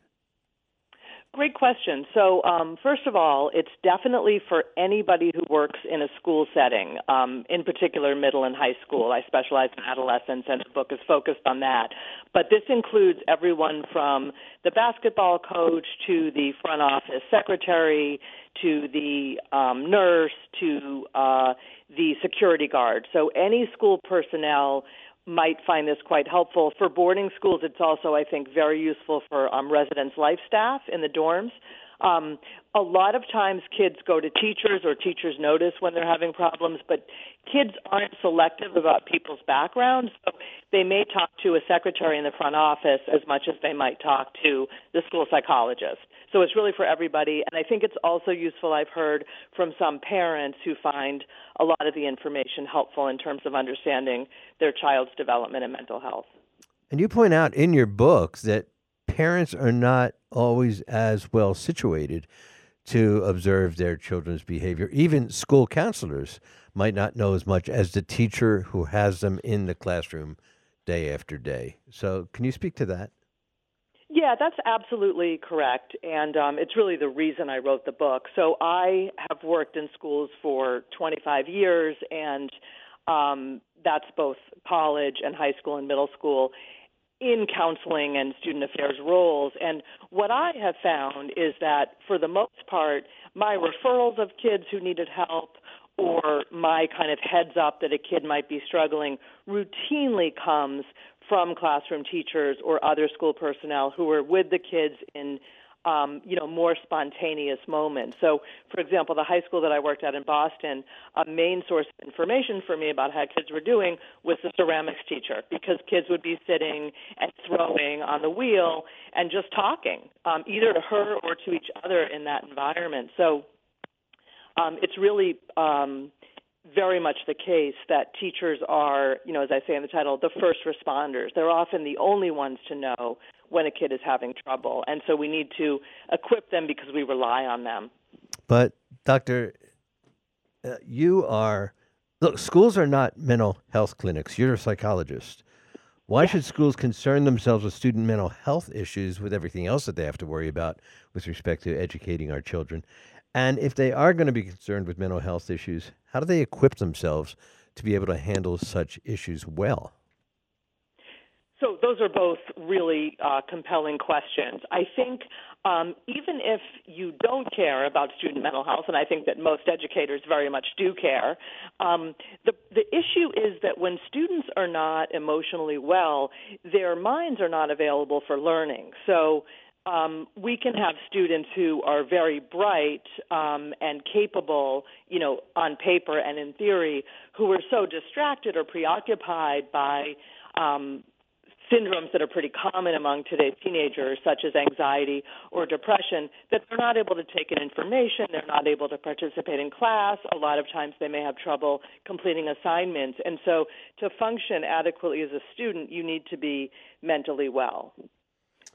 Great question. So, um, first of all, it's definitely for anybody who works in a school setting, um, in particular middle and high school. I specialize in adolescents, and the book is focused on that. But this includes everyone from the basketball coach to the front office secretary to the um, nurse to uh, the security guard. So, any school personnel might find this quite helpful. For boarding schools, it's also, I think, very useful for um, residence life staff in the dorms. Um, a lot of times kids go to teachers or teachers notice when they're having problems, but kids aren't selective about people's backgrounds. So they may talk to a secretary in the front office as much as they might talk to the school psychologist. So it's really for everybody. And I think it's also useful, I've heard from some parents who find a lot of the information helpful in terms of understanding their child's development and mental health. And you point out in your book that parents are not always as well situated to observe their children's behavior. Even school counselors might not know as much as the teacher who has them in the classroom day after day. So, can you speak to that? Yeah, that's absolutely correct. And um, it's really the reason I wrote the book. So I have worked in schools for 25 years, and um, that's both college and high school and middle school in counseling and student affairs roles. And what I have found is that for the most part, my referrals of kids who needed help or my kind of heads up that a kid might be struggling routinely comes from classroom teachers or other school personnel who are with the kids in um, you know, more spontaneous moments. So, for example, the high school that I worked at in Boston, a main source of information for me about how kids were doing was the ceramics teacher, because kids would be sitting and throwing on the wheel and just talking, um, either to her or to each other in that environment. So, um, it's really um, very much the case that teachers are, you know, as I say in the title, the first responders. They're often the only ones to know when a kid is having trouble. And so we need to equip them because we rely on them. But, Doctor, uh, you are, look, schools are not mental health clinics. You're a psychologist. Why should schools concern themselves with student mental health issues with everything else that they have to worry about with respect to educating our children? And if they are going to be concerned with mental health issues, how do they equip themselves to be able to handle such issues well? So those are both really uh, compelling questions. I think um, even if you don't care about student mental health, and I think that most educators very much do care, um, the the issue is that when students are not emotionally well, their minds are not available for learning. So um, we can have students who are very bright um, and capable, you know, on paper and in theory, who are so distracted or preoccupied by um, syndromes that are pretty common among today's teenagers, such as anxiety or depression, that they're not able to take in information, they're not able to participate in class. A lot of times they may have trouble completing assignments. And so to function adequately as a student, you need to be mentally well.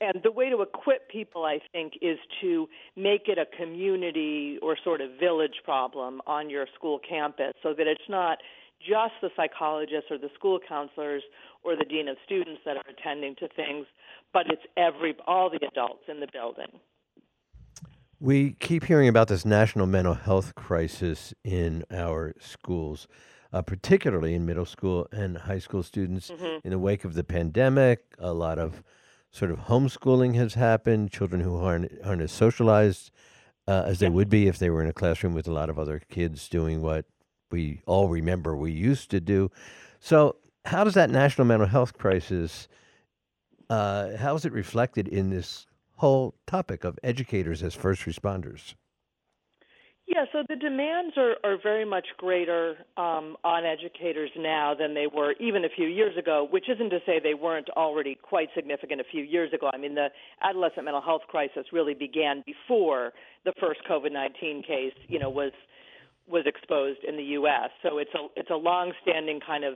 And the way to equip people, I think, is to make it a community or sort of village problem on your school campus so that it's not just the psychologists or the school counselors or the dean of students that are attending to things, but it's every all the adults in the building. We keep hearing about this national mental health crisis in our schools, uh, particularly in middle school and high school students. Mhm. In the wake of the pandemic, a lot of sort of homeschooling has happened. Children who aren't aren't as socialized uh, as they would be if they were in a classroom with a lot of other kids doing what we all remember we used to do. So, how does that national mental health crisis? Uh, how is it reflected in this whole topic of educators as first responders? Yeah, so the demands are, are very much greater um, on educators now than they were even a few years ago, which isn't to say they weren't already quite significant a few years ago. I mean, the adolescent mental health crisis really began before the first COVID 19 case, you know, was was exposed in the U.S. So it's a it's a long-standing kind of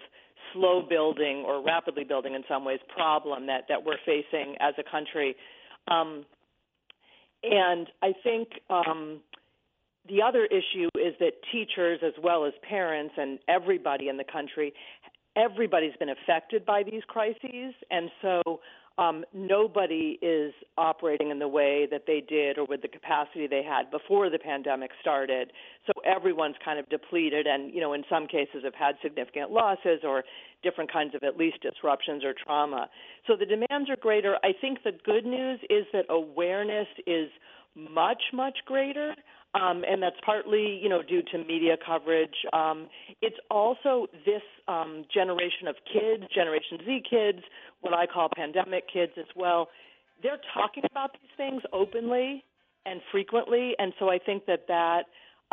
slow building or rapidly building in some ways problem that that we're facing as a country. Um, and I think um, the other issue is that teachers, as well as parents and everybody in the country, everybody's been affected by these crises, and so um, nobody is operating in the way that they did or with the capacity they had before the pandemic started. So everyone's kind of depleted, and you know, in some cases, have had significant losses or different kinds of at least disruptions or trauma. So the demands are greater. I think the good news is that awareness is much, much greater. Um, and that's partly, you know, due to media coverage. Um, it's also this um, generation of kids, Generation Z kids, what I call pandemic kids as well. They're talking about these things openly and frequently, and so I think that that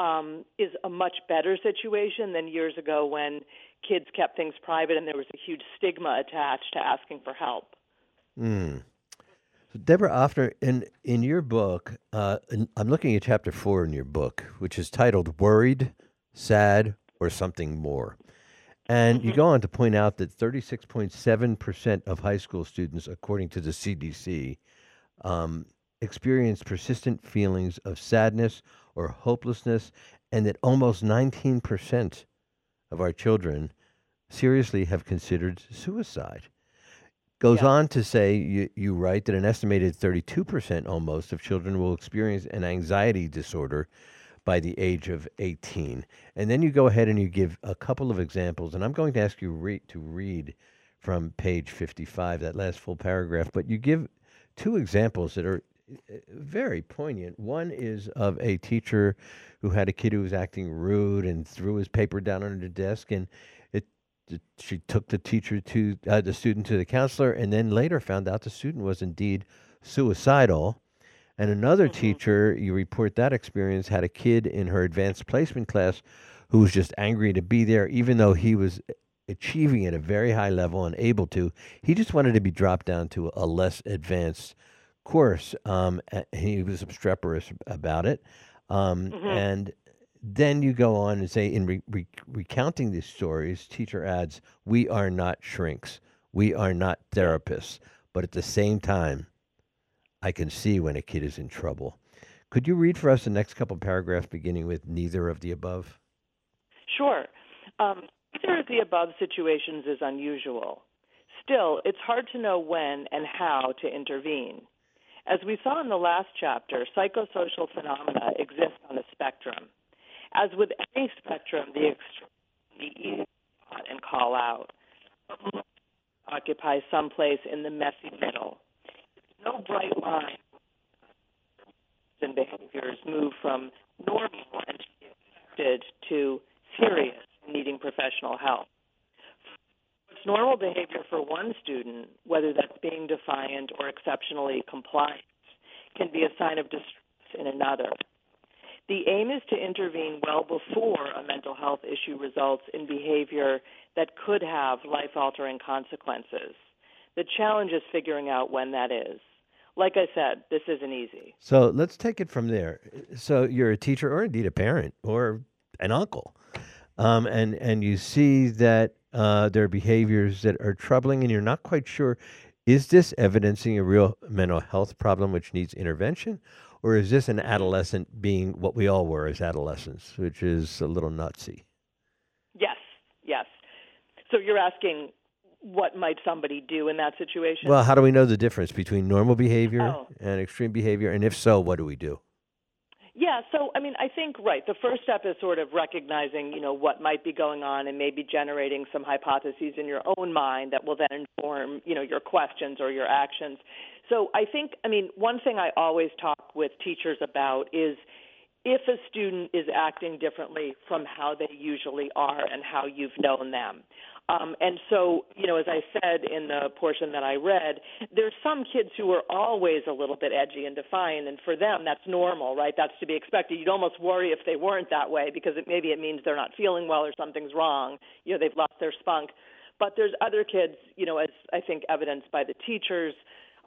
um, is a much better situation than years ago when kids kept things private and there was a huge stigma attached to asking for help. Mm. Deborah Offner, in in your book, uh, in- I'm looking at chapter four in your book, which is titled "Worried, Sad, or Something More," and you go on to point out that 36.7 percent of high school students, according to the CDC, um, experience persistent feelings of sadness or hopelessness, and that almost 19 percent of our children seriously have considered suicide goes on to say you, you write that an estimated 32% almost of children will experience an anxiety disorder by the age of 18 and then you go ahead and you give a couple of examples and i'm going to ask you re- to read from page 55 that last full paragraph but you give two examples that are uh, very poignant. One is of a teacher who had a kid who was acting rude and threw his paper down under the desk and she took the teacher to uh, the student to the counselor and then later found out the student was indeed suicidal. And another teacher you report that experience had a kid in her advanced placement class who was just angry to be there even though he was achieving at a very high level and able to. He just wanted to be dropped down to a less advanced course um, he was obstreperous about it um, Mhm. and then you go on and say, in re- re- recounting these stories, teacher adds, "We are not shrinks. We are not therapists." But at the same time, I can see when a kid is in trouble. Could you read for us the next couple paragraphs, beginning with neither of the above? Sure. Um, neither of the above situations is unusual. Still, it's hard to know when and how to intervene. As we saw in the last chapter, psychosocial phenomena exist on a spectrum. As with any spectrum, the extreme and call out occupy some place in the messy middle. No bright line and behaviors move from normal and expected to serious, needing professional help. What's normal behavior for one student, whether that's being defiant or exceptionally compliant, can be a sign of distress in another. The aim is to intervene well before a mental health issue results in behavior that could have life altering consequences. The challenge is figuring out when that is. Like I said, this isn't easy. So let's take it from there. So you're a teacher, or indeed a parent, or an uncle, um, and and you see that uh, there are behaviors that are troubling, and you're not quite sure is this evidencing a real mental health problem which needs intervention, or is this an adolescent being what we all were as adolescents, which is a little nutsy? Yes, yes. So you're asking what might somebody do in that situation? Well, how do we know the difference between normal behavior Oh. and extreme behavior? And if so, what do we do? Yeah, so I mean, I think right. The first step is sort of recognizing, you know, what might be going on, and maybe generating some hypotheses in your own mind that will then inform, you know, your questions or your actions. So I think, I mean, one thing I always talk with teachers about is if a student is acting differently from how they usually are and how you've known them. Um, and so, you know, as I said in the portion that I read, there's some kids who are always a little bit edgy and defiant, and for them, that's normal, right? That's to be expected. You'd almost worry if they weren't that way because it, maybe it means they're not feeling well or something's wrong. You know, they've lost their spunk. But there's other kids, you know, as I think evidenced by the teachers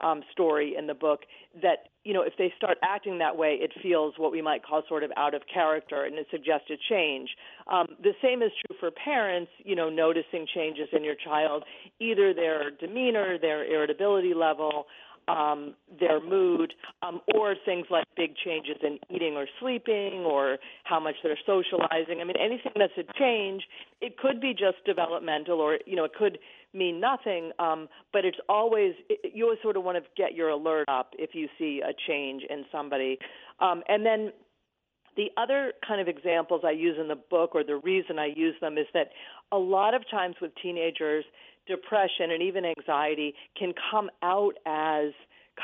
um, story in the book that you know if they start acting that way, it feels what we might call sort of out of character, and it suggests a change. Um, the same is true for parents. You know, noticing changes in your child, either their demeanor, their irritability level. Um, their mood, um, or things like big changes in eating or sleeping, or how much they're socializing. I mean, anything that's a change, it could be just developmental, or you know, it could mean nothing, um, but it's always it, you always sort of want to get your alert up if you see a change in somebody, um, and then the other kind of examples I use in the book, or the reason I use them, is that a lot of times with teenagers, depression and even anxiety can come out as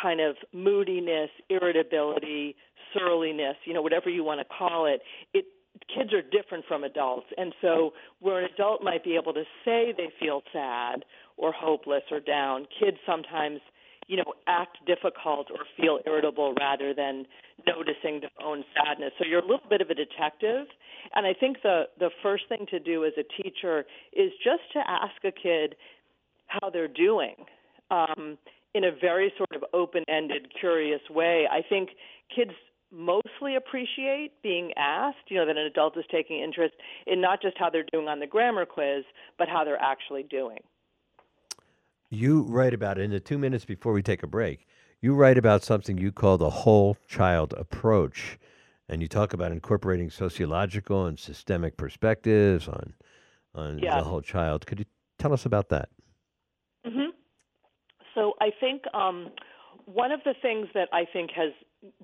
kind of moodiness, irritability, surliness, you know, whatever you want to call it. It kids are different from adults. And so where an adult might be able to say they feel sad or hopeless or down, kids sometimes, you know, act difficult or feel irritable rather than noticing their own sadness. So you're a little bit of a detective. And I think the the first thing to do as a teacher is just to ask a kid how they're doing. Um, in a very sort of open-ended, curious way. I think kids mostly appreciate being asked, you know, that an adult is taking interest in not just how they're doing on the grammar quiz, but how they're actually doing. You write about it in the two minutes before we take a break. You write about something you call the whole child approach, and you talk about incorporating sociological and systemic perspectives on on Yeah. the whole child. Could you tell us about that? hmm So I think um, one of the things that I think has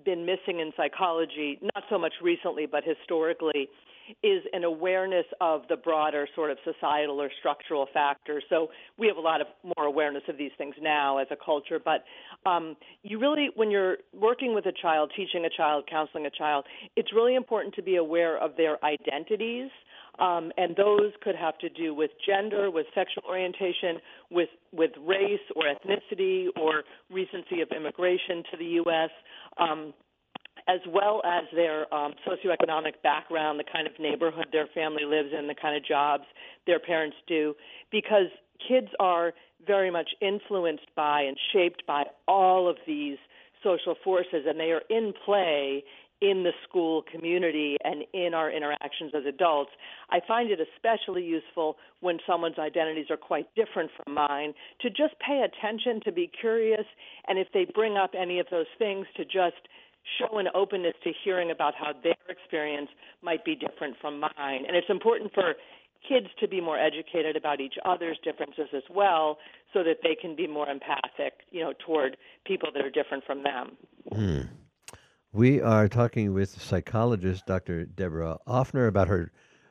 been missing in psychology, not so much recently, but historically, is an awareness of the broader sort of societal or structural factors. So we have a lot of more awareness of these things now as a culture, but um, you really, when you're working with a child, teaching a child, counseling a child, it's really important to be aware of their identities. Um, and those could have to do with gender, with sexual orientation, with with race or ethnicity or recency of immigration to the U.S. Um, as well as their um, socioeconomic background, the kind of neighborhood their family lives in, the kind of jobs their parents do, because kids are very much influenced by and shaped by all of these social forces, and they are in play in the school community and in our interactions as adults. I find it especially useful when someone's identities are quite different from mine to just pay attention, to be curious, and if they bring up any of those things, to just show an openness to hearing about how their experience might be different from mine. And it's important for kids to be more educated about each other's differences as well so that they can be more empathic, you know, toward people that are different from them. Hmm. We are talking with psychologist Dr. Deborah Offner about her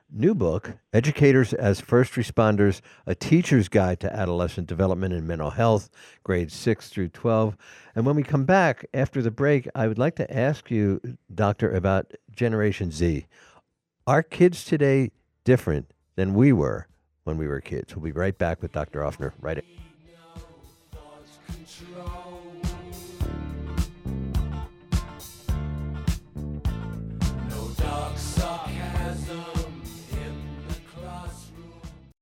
new book, Educators as First Responders A Teacher's Guide to Adolescent Development and Mental Health, grades 6 through 12. And when we come back after the break, I would like to ask you, Doctor, about Generation Z. Are kids today different than we were when we were kids? We'll be right back with Dr. Offner right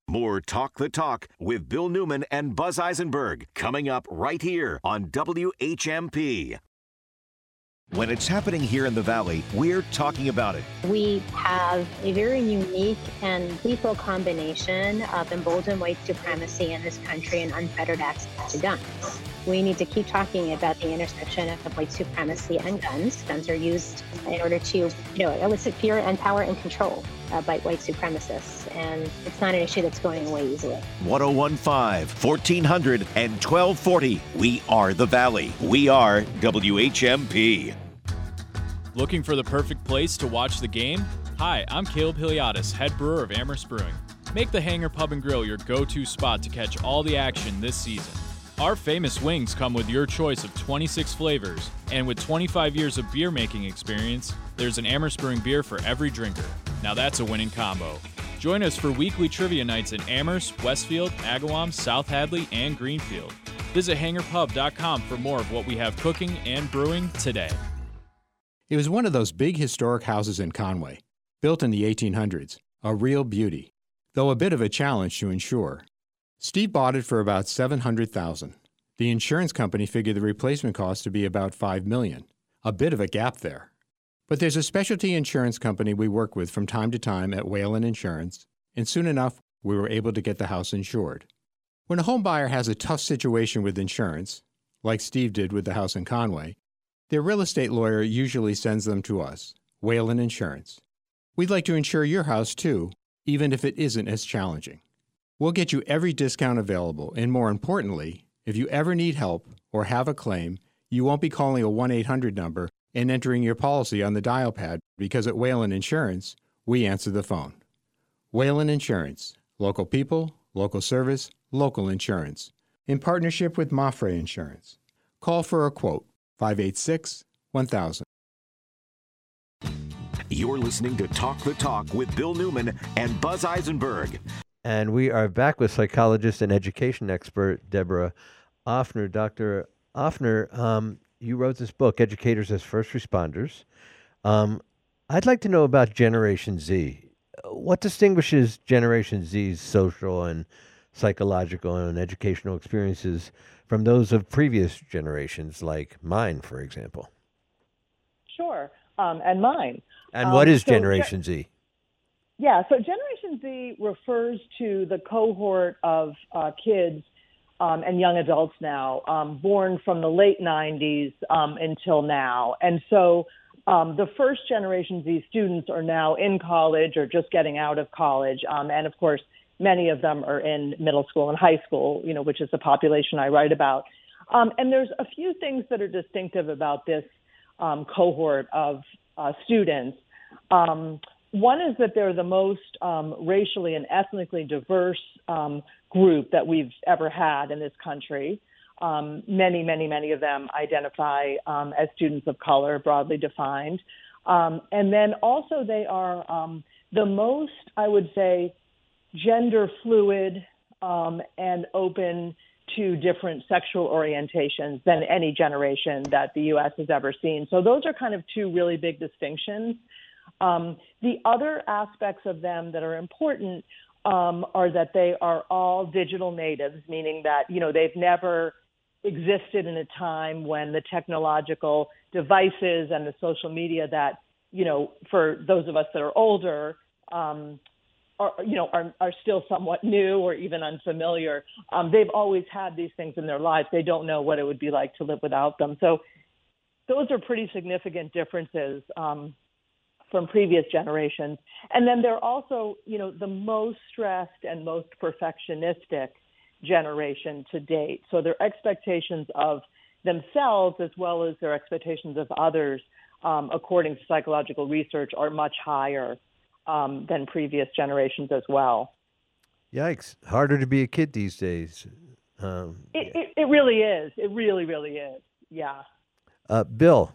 More Talk the Talk with Bill Newman and Buzz Eisenberg coming up right here on WHMP. When it's happening here in the Valley, we're talking about it. We have a very unique and lethal combination of emboldened white supremacy in this country and unfettered access to guns. We need to keep talking about the intersection of white supremacy and guns. Guns are used in order to, you know, elicit fear and power and control uh, by white supremacists. And it's not an issue that's going away easily. 1015, 1400, and 1240. We are the Valley. We are WHMP. Looking for the perfect place to watch the game? Hi, I'm Caleb Hiliadis, head brewer of Amherst Brewing. Make the Hangar Pub and Grill your go to spot to catch all the action this season. Our famous wings come with your choice of 26 flavors, and with 25 years of beer making experience, there's an Amherst Brewing beer for every drinker. Now that's a winning combo. Join us for weekly trivia nights in Amherst, Westfield, Agawam, South Hadley, and Greenfield. Visit hangarpub.com for more of what we have cooking and brewing today. It was one of those big historic houses in Conway, built in the 1800s, a real beauty, though a bit of a challenge to insure. Steve bought it for about 700,000. The insurance company figured the replacement cost to be about 5 million. A bit of a gap there. But there's a specialty insurance company we work with from time to time at Whalen Insurance, and soon enough we were able to get the house insured. When a home buyer has a tough situation with insurance, like Steve did with the house in Conway, their real estate lawyer usually sends them to us, Whalen Insurance. We'd like to insure your house too, even if it isn't as challenging. We'll get you every discount available, and more importantly, if you ever need help or have a claim, you won't be calling a 1 800 number and entering your policy on the dial pad because at Whalen Insurance, we answer the phone. Whalen Insurance, local people, local service, local insurance, in partnership with MAPFRE Insurance. Call for a quote 586 1000. You're listening to Talk the Talk with Bill Newman and Buzz Eisenberg. And we are back with psychologist and education expert Deborah Offner. Dr. Offner, um, you wrote this book, Educators as First Responders. Um, I'd like to know about Generation Z. What distinguishes Generation Z's social and psychological and educational experiences from those of previous generations, like mine, for example? Sure, um, and mine. And what Um, is so Generation Z? Yeah, so Generation Z refers to the cohort of uh, kids um, and young adults now um, born from the late 90s um, until now. And so um, the first Generation Z students are now in college or just getting out of college. Um, and of course, many of them are in middle school and high school, you know, which is the population I write about. Um, and there's a few things that are distinctive about this cohort of uh, students. Um, one is that they're the most um, racially and ethnically diverse um, group that we've ever had in this country. Um, many, many, many of them identify um, as students of color, broadly defined. Um, and then also, they are um, the most, I would say, gender fluid and open to different sexual orientations than any generation that the U.S. has ever seen. So, those are kind of two really big distinctions. Um, the other aspects of them that are important um, are that they are all digital natives, meaning that you know they've never existed in a time when the technological devices and the social media that you know for those of us that are older um, are you know are are still somewhat new or even unfamiliar. Um, they've always had these things in their lives. They don't know what it would be like to live without them. So those are pretty significant differences um, from previous generations. And then they're also you know the most stressed and most perfectionistic generation to date. So their expectations of themselves as well as their expectations of others, um, according to psychological research, are much higher um, than previous generations as well. Yikes! Harder to be a kid these days. Um, it, it, it really is. It really, really is. Yeah. Uh, Bill.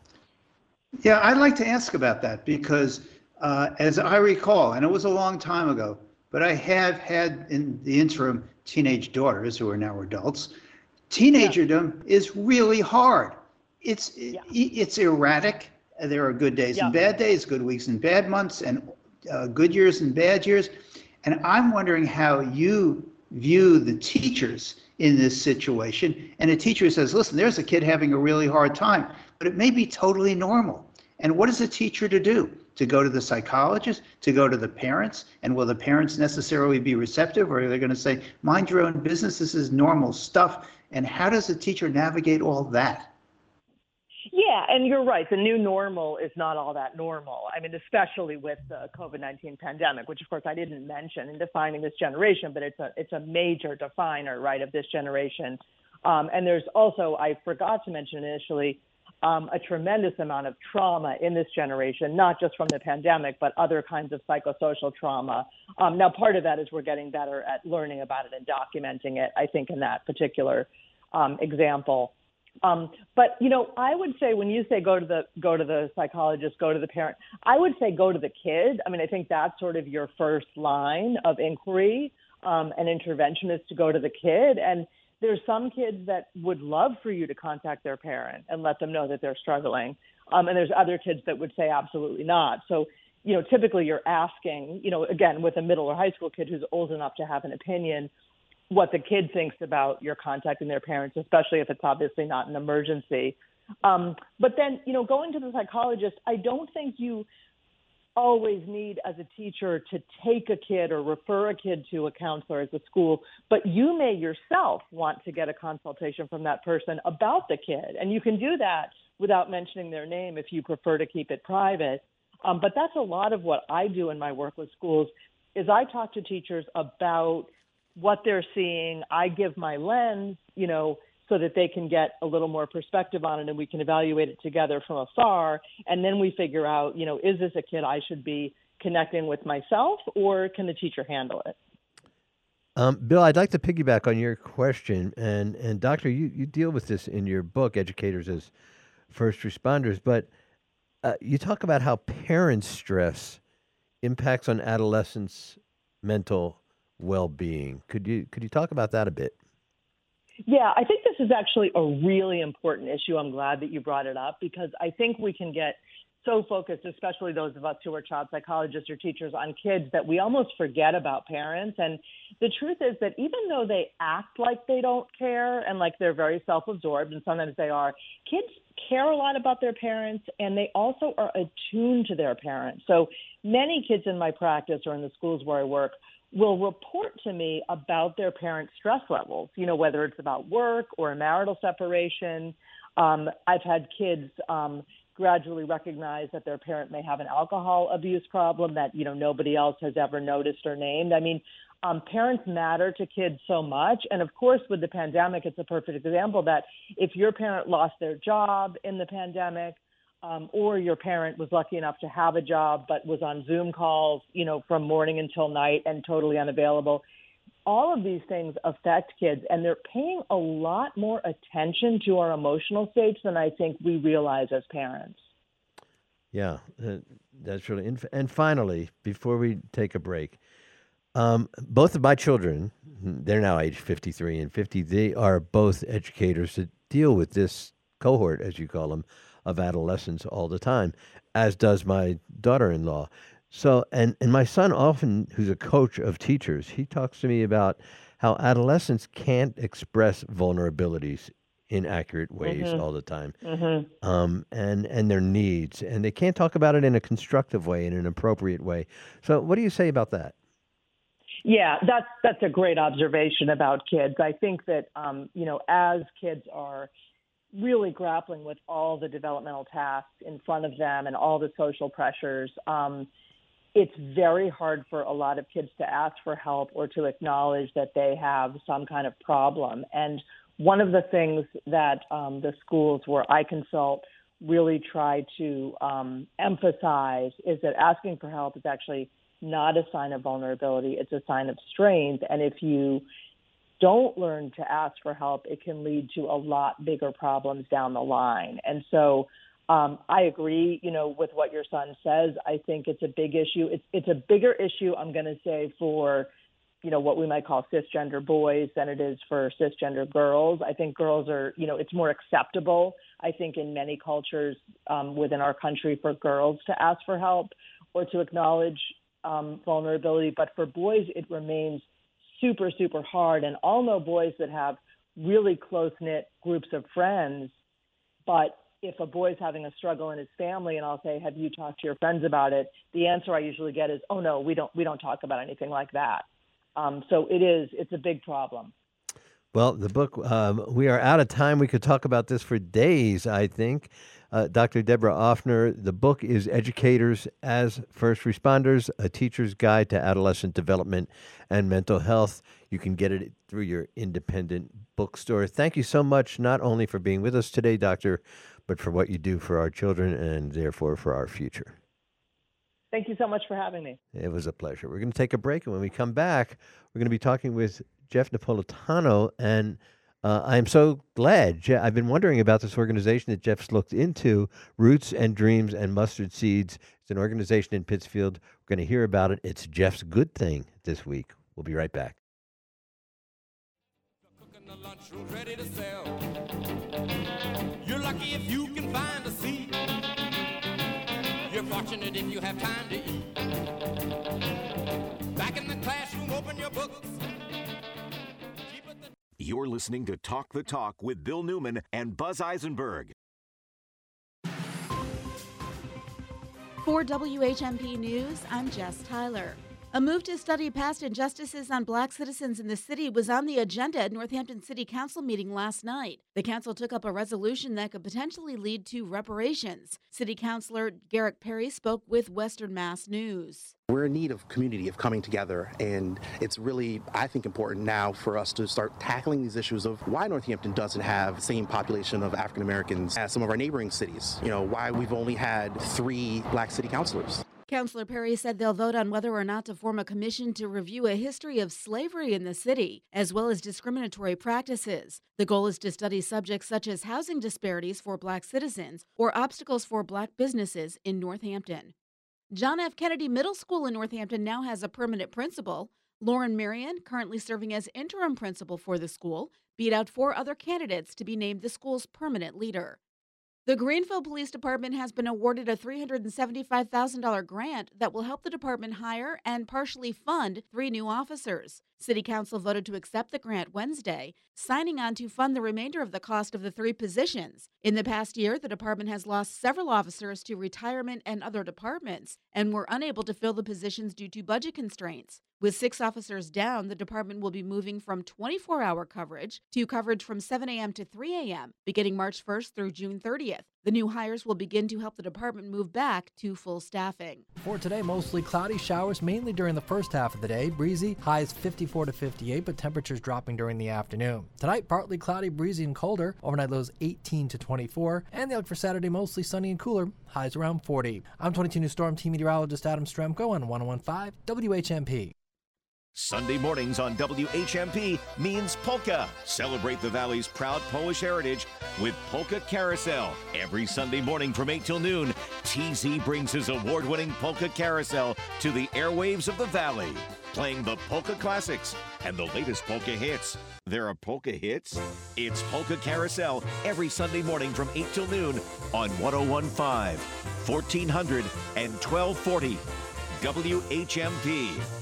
Yeah, I'd like to ask about that because, uh, as I recall, and it was a long time ago, but I have had in the interim teenage daughters who are now adults. Teenagerdom yeah. is really hard. It's yeah. it's erratic. There are good days yeah. and bad days, good weeks and bad months, and uh, good years and bad years. And I'm wondering how you view the teachers in this situation. And a teacher says, listen, there's a kid having a really hard time, but it may be totally normal. And what is a teacher to do? To go to the psychologist, to go to the parents? And will the parents necessarily be receptive or are they going to say, mind your own business, this is normal stuff? And how does a teacher navigate all that? Yeah, and you're right. The new normal is not all that normal. I mean, especially with the COVID nineteen pandemic, which of course I didn't mention in defining this generation, but it's a it's a major definer, right, of this generation. Um, and there's also I forgot to mention initially um, a tremendous amount of trauma in this generation, not just from the pandemic, but other kinds of psychosocial trauma. Um, now, part of that is we're getting better at learning about it and documenting it. I think in that particular um, example. Um, but you know, I would say when you say go to the go to the psychologist, go to the parent, I would say go to the kid. I mean, I think that's sort of your first line of inquiry um, and intervention is to go to the kid. And there's some kids that would love for you to contact their parent and let them know that they're struggling, um, and there's other kids that would say absolutely not. So you know, typically you're asking, you know, again with a middle or high school kid who's old enough to have an opinion what the kid thinks about your contacting their parents, especially if it's obviously not an emergency. Um, but then, you know, going to the psychologist, I don't think you always need as a teacher to take a kid or refer a kid to a counselor as a school, but you may yourself want to get a consultation from that person about the kid. And you can do that without mentioning their name if you prefer to keep it private. Um, but that's a lot of what I do in my work with schools is I talk to teachers about what they're seeing. I give my lens, you know, so that they can get a little more perspective on it and we can evaluate it together from afar. And then we figure out, you know, is this a kid I should be connecting with myself or can the teacher handle it? Um, Bill, I'd like to piggyback on your question, and and Doctor, you, you deal with this in your book, Educators as First Responders, but uh, you talk about how parents' stress impacts on adolescents' mental well-being. Could you could you talk about that a bit? Yeah, I think this is actually a really important issue. I'm glad that you brought it up because I think we can get so focused, especially those of us who are child psychologists or teachers, on kids that we almost forget about parents. And the truth is that even though they act like they don't care and like they're very self absorbed, and sometimes they are, kids care a lot about their parents and they also are attuned to their parents. So many kids in my practice or in the schools where I work will report to me about their parents' stress levels, you know, whether it's about work or a marital separation. Um, I've had kids um, gradually recognize that their parent may have an alcohol abuse problem that, you know, nobody else has ever noticed or named. I mean, um, parents matter to kids so much. And of course, with the pandemic, it's a perfect example that if your parent lost their job in the pandemic, um, or your parent was lucky enough to have a job but was on Zoom calls, you know, from morning until night and totally unavailable. All of these things affect kids, and they're paying a lot more attention to our emotional states than I think we realize as parents. Yeah, uh, that's really. And finally, before we take a break, um, both of my children, they're now age 53 and 50, they are both educators that deal with this cohort, as you call them, of adolescents all the time, as does my daughter-in-law. So, and and my son often, who's a coach of teachers, he talks to me about how adolescents can't express vulnerabilities in accurate ways Mhm. all the time, Mhm. um, and and their needs, and they can't talk about it in a constructive way, in an appropriate way. So, what do you say about that? Yeah, that's that's a great observation about kids. I think that um, you know, as kids are really grappling with all the developmental tasks in front of them and all the social pressures, um, it's very hard for a lot of kids to ask for help or to acknowledge that they have some kind of problem. And one of the things that um, the schools where I consult really try to um, emphasize is that asking for help is actually not a sign of vulnerability, it's a sign of strength. And if you don't learn to ask for help, it can lead to a lot bigger problems down the line. And so um, I agree, you know, with what your son says. I think it's a big issue. It's it's a bigger issue, I'm going to say, for you know what we might call cisgender boys than it is for cisgender girls. I think girls are, you know, it's more acceptable. I think in many cultures um, within our country for girls to ask for help or to acknowledge um, vulnerability, but for boys it remains super super hard. And all know boys that have really close knit groups of friends, but if a boy's having a struggle in his family and I'll say, "Have you talked to your friends about it?" the answer I usually get is, "Oh no, we don't we don't talk about anything like that." Um, so it is it's a big problem. Well, the book, um, we are out of time. We could talk about this for days, I think. Uh, Dr. Deborah Offner, the book is Educators as First Responders A Teacher's Guide to Adolescent Development and Mental Health. You can get it through your independent bookstore. Thank you so much, not only for being with us today, Doctor, but for what you do for our children and therefore for our future. Thank you so much for having me. It was a pleasure. We're going to take a break, and when we come back, we're going to be talking with Jeff Napolitano. And uh, I'm so glad. Je- I've been wondering about this organization that Jeff's looked into Roots and Dreams and Mustard Seeds. It's an organization in Pittsfield. We're going to hear about it. It's Jeff's good thing this week. We'll be right back. You're lucky if you can find a seat. You're fortunate if you have time to eat. You're listening to Talk the Talk with Bill Newman and Buzz Eisenberg. For WHMP News, I'm Jess Tyler. A move to study past injustices on black citizens in the city was on the agenda at Northampton City Council meeting last night. The council took up a resolution that could potentially lead to reparations. City Councilor Garrick Perry spoke with Western Mass News. We're in need of community, of coming together, and it's really, I think, important now for us to start tackling these issues of why Northampton doesn't have the same population of African Americans as some of our neighboring cities. You know, why we've only had three black city councilors. Councilor Perry said they'll vote on whether or not to form a commission to review a history of slavery in the city, as well as discriminatory practices. The goal is to study subjects such as housing disparities for black citizens or obstacles for black businesses in Northampton. John F. Kennedy Middle School in Northampton now has a permanent principal. Lauren Marion, currently serving as interim principal for the school, beat out four other candidates to be named the school's permanent leader. The Greenville Police Department has been awarded a $375,000 grant that will help the department hire and partially fund three new officers. City Council voted to accept the grant Wednesday, signing on to fund the remainder of the cost of the three positions. In the past year, the department has lost several officers to retirement and other departments and were unable to fill the positions due to budget constraints. With six officers down, the department will be moving from 24 hour coverage to coverage from 7 a.m. to 3 a.m., beginning March 1st through June 30th. The new hires will begin to help the department move back to full staffing. For today, mostly cloudy showers mainly during the first half of the day. Breezy, highs 54 to 58, but temperatures dropping during the afternoon. Tonight, partly cloudy, breezy, and colder. Overnight lows 18 to 24. And the outlook for Saturday, mostly sunny and cooler. Highs around 40. I'm 22 News Storm Team Meteorologist Adam Strzempko on 1015 WHMP. Sunday mornings on WHMP means polka. Celebrate the Valley's proud Polish heritage with Polka Carousel. Every Sunday morning from 8 till noon, TZ brings his award winning Polka Carousel to the airwaves of the Valley, playing the polka classics and the latest polka hits. There are polka hits? It's Polka Carousel every Sunday morning from 8 till noon on 1015, 1400, and 1240. WHMP.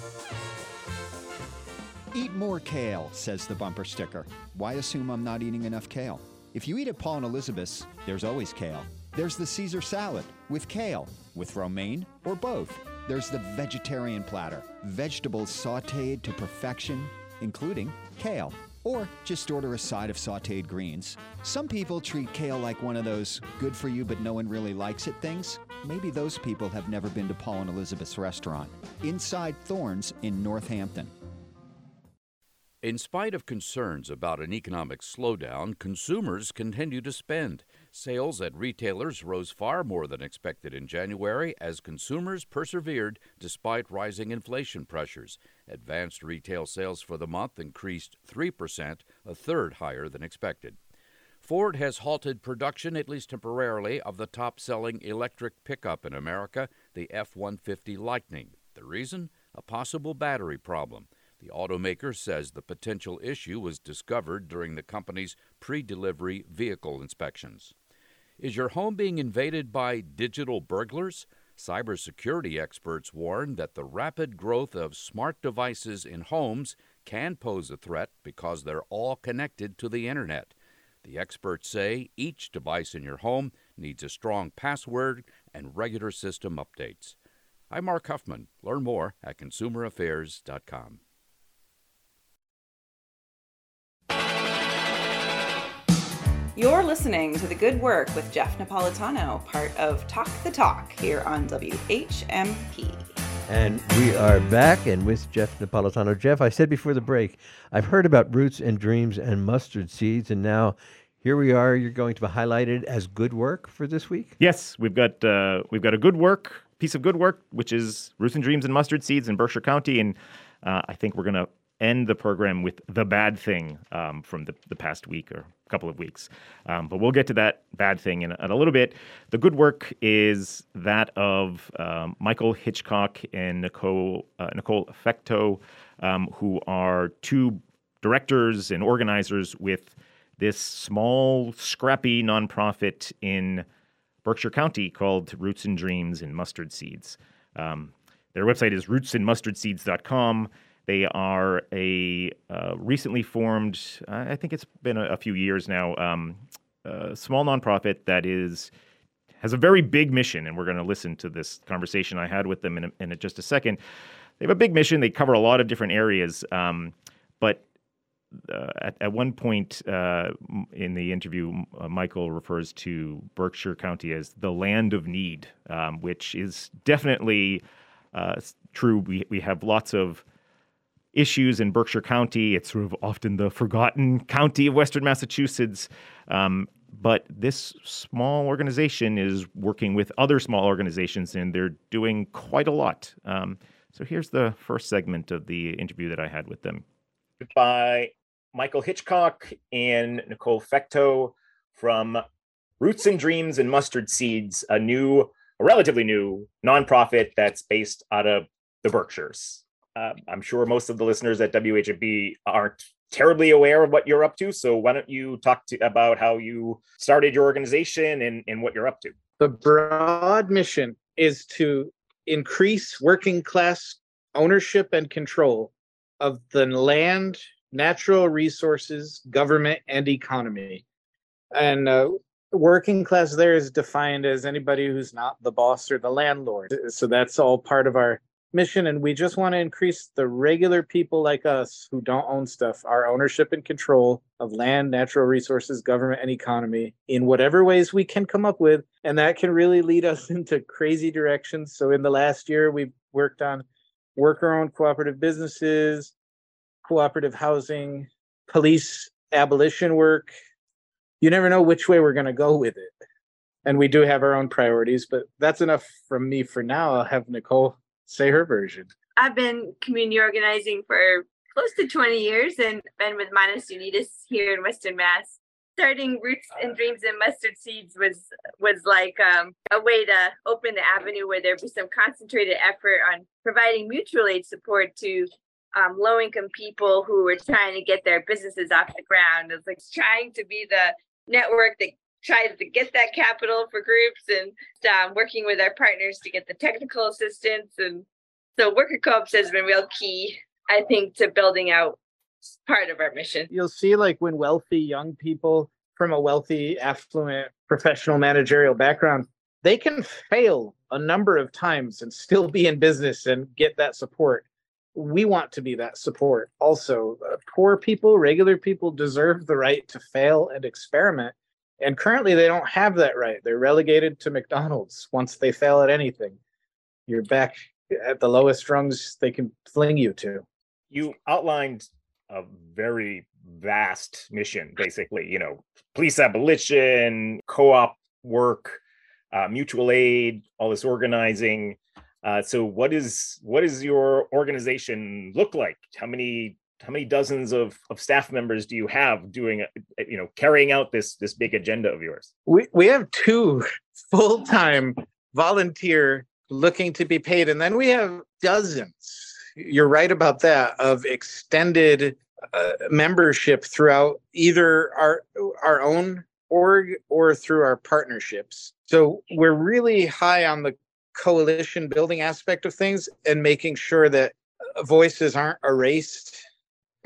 Eat more kale, says the bumper sticker. Why assume I'm not eating enough kale? If you eat at Paul and Elizabeth's, there's always kale. There's the Caesar salad with kale, with romaine, or both. There's the vegetarian platter, vegetables sauteed to perfection, including kale. Or just order a side of sauteed greens. Some people treat kale like one of those good for you but no one really likes it things. Maybe those people have never been to Paul and Elizabeth's restaurant, Inside Thornes in Northampton. In spite of concerns about an economic slowdown, consumers continue to spend. Sales at retailers rose far more than expected in January as consumers persevered despite rising inflation pressures. Advanced retail sales for the month increased 3%, a third higher than expected. Ford has halted production, at least temporarily, of the top selling electric pickup in America, the F 150 Lightning. The reason? A possible battery problem. The automaker says the potential issue was discovered during the company's pre delivery vehicle inspections. Is your home being invaded by digital burglars? Cybersecurity experts warn that the rapid growth of smart devices in homes can pose a threat because they're all connected to the Internet. The experts say each device in your home needs a strong password and regular system updates. I'm Mark Huffman. Learn more at consumeraffairs.com. You're listening to The Good Work with Jeff Napolitano, part of Talk the Talk here on WHMP. And we are back and with Jeff Napolitano. Jeff, I said before the break, I've heard about roots and dreams and mustard seeds, and now here we are. You're going to be highlighted as good work for this week. Yes, we've got uh, we've got a good work piece of good work, which is roots and dreams and mustard seeds in Berkshire County, and uh, I think we're going to end the program with the bad thing um, from the, the past week or couple of weeks. Um, but we'll get to that bad thing in, in, a little bit. The good work is that of um, Michael Hitchcock and Nicole, uh, Nicole Fecteau, um, who are two directors and organizers with this small, scrappy nonprofit in Berkshire County called Roots and Dreams and Mustard Seeds. Um, their website is rootsandmustardseeds.com. They are a uh, recently formed, I think it's been a, a few years now, um, a small nonprofit that is has a very big mission, and we're going to listen to this conversation I had with them in, a, in just a second. They have a big mission. They cover a lot of different areas, um, but uh, at, at one point uh, in the interview, uh, Michael refers to Berkshire County as the land of need, um, which is definitely uh, true. We, we have lots of issues in Berkshire County. It's sort of often the forgotten county of Western Massachusetts. Um, but this small organization is working with other small organizations and they're doing quite a lot. Um, so here's the first segment of the interview that I had with them. By Michael Hitchcock and Nicole Fecteau from Roots and Dreams and Mustard Seeds, a new, a relatively new nonprofit that's based out of the Berkshires uh, I'm sure most of the listeners at WHMP aren't terribly aware of what you're up to. So why don't you talk to, about how you started your organization and, and what you're up to? The broad mission is to increase working class ownership and control of the land, natural resources, government, and economy. And uh, working class there is defined as anybody who's not the boss or the landlord. So that's all part of our mission and we just want to increase the regular people like us who don't own stuff our ownership and control of land natural resources government and economy in whatever ways we can come up with and that can really lead us (laughs) into crazy directions. So in the last year we've worked on worker owned cooperative businesses cooperative housing police abolition work. You never know which way we're going to go with it. And we do have our own priorities but that's enough from me for now. I'll have nicole say her version. I've been community organizing for close to 20 years and been with Manos Unidas here in Western Mass. Starting Roots and Dreams and Mustard Seeds was was like um, a way to open the avenue where there'd be some concentrated effort on providing mutual aid support to um, low income people who were trying to get their businesses off the ground. It's like trying to be the network that tries to get that capital for groups and um, working with our partners to get the technical assistance. And so worker co-ops has been real key, I think, to building out part of our mission. You'll see like when wealthy young people from a wealthy, affluent, professional managerial background, they can fail a number of times and still be in business and get that support. We want to be that support. Also, uh, poor people, regular people deserve the right to fail and experiment. And currently, they don't have that right. They're relegated to McDonald's once they fail at anything. You're back at the lowest rungs they can fling you to. You outlined a very vast mission, basically, you know, police abolition, co op work, uh, mutual aid, all this organizing. Uh, so what is what is your organization look like? How many how many dozens of, of staff members do you have doing uh, you know carrying out this this big agenda of yours? We we have two full time volunteer looking to be paid, and then we have dozens. You're right about that of extended uh, membership throughout either our our own org or through our partnerships. So we're really high on the coalition building aspect of things and making sure that voices aren't erased.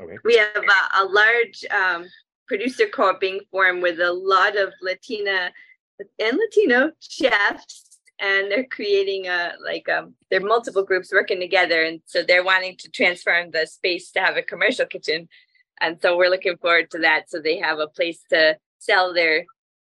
Okay. We have a, a large um, producer co-op being formed with a lot of Latina and Latino chefs, and they're creating a like um, there are multiple groups working together, and so they're wanting to transform the space to have a commercial kitchen, and so we're looking forward to that. So they have a place to sell their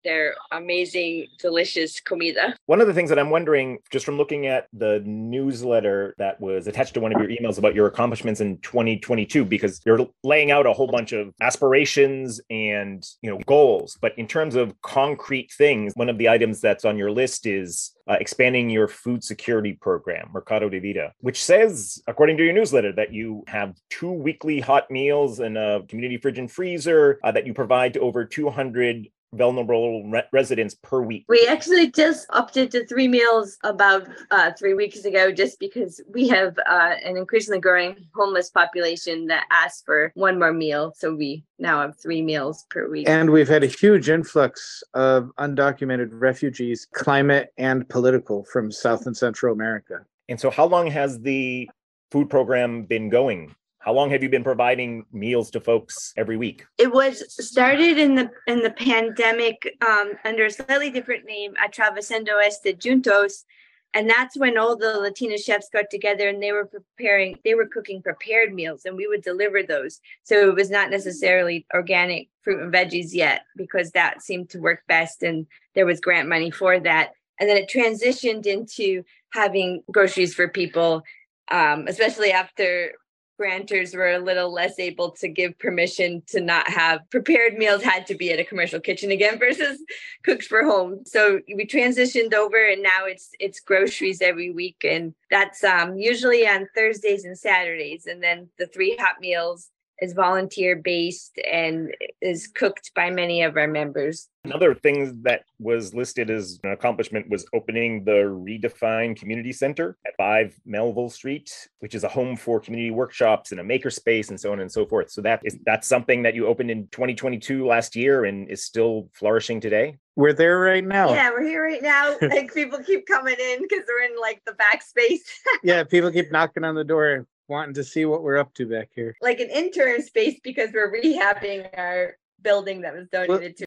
their amazing, delicious comida. One of the things that I'm wondering, just from looking at the newsletter that was attached to one of your emails about your accomplishments in 2022, because you're laying out a whole bunch of aspirations and you know goals, but in terms of concrete things, one of the items that's on your list is uh, expanding your food security program, Mercado de Vida, which says, according to your newsletter, that you have two weekly hot meals and a community fridge and freezer uh, that you provide to over 200 vulnerable re- residents per week. We actually just upped it to three meals about uh, three weeks ago, just because we have uh, an increasingly growing homeless population that asks for one more meal. So we now have three meals per week. And we've had a huge influx of undocumented refugees, climate and political, from South and Central America. And so, how long has the food program been going? How long have you been providing meals to folks every week? It was started in the in the pandemic um, under a slightly different name, Atravesando Este Juntos, and that's when all the Latina chefs got together and they were preparing, they were cooking prepared meals, and we would deliver those. So it was not necessarily organic fruit and veggies yet, because that seemed to work best, and there was grant money for that. And then it transitioned into having groceries for people, um, especially after grantors were a little less able to give permission to not have prepared meals had to be at a commercial kitchen again versus cooked for home. So we transitioned over and now it's it's groceries every week. And that's um usually on thursdays and saturdays. And then the three hot meals is volunteer based and is cooked by many of our members. Another thing that was listed as an accomplishment was opening the Redefine Community Center at 5 Melville Street, which is a home for community workshops and a makerspace and so on and so forth. So that is that's something that you opened in 2022 last year and is still flourishing today. We're there right now. Yeah, we're here right now. (laughs) like people keep coming in because we're in like the back space. yeah, people keep knocking on the door wanting to see what we're up to back here. Like an intern space because we're rehabbing our building that was donated to.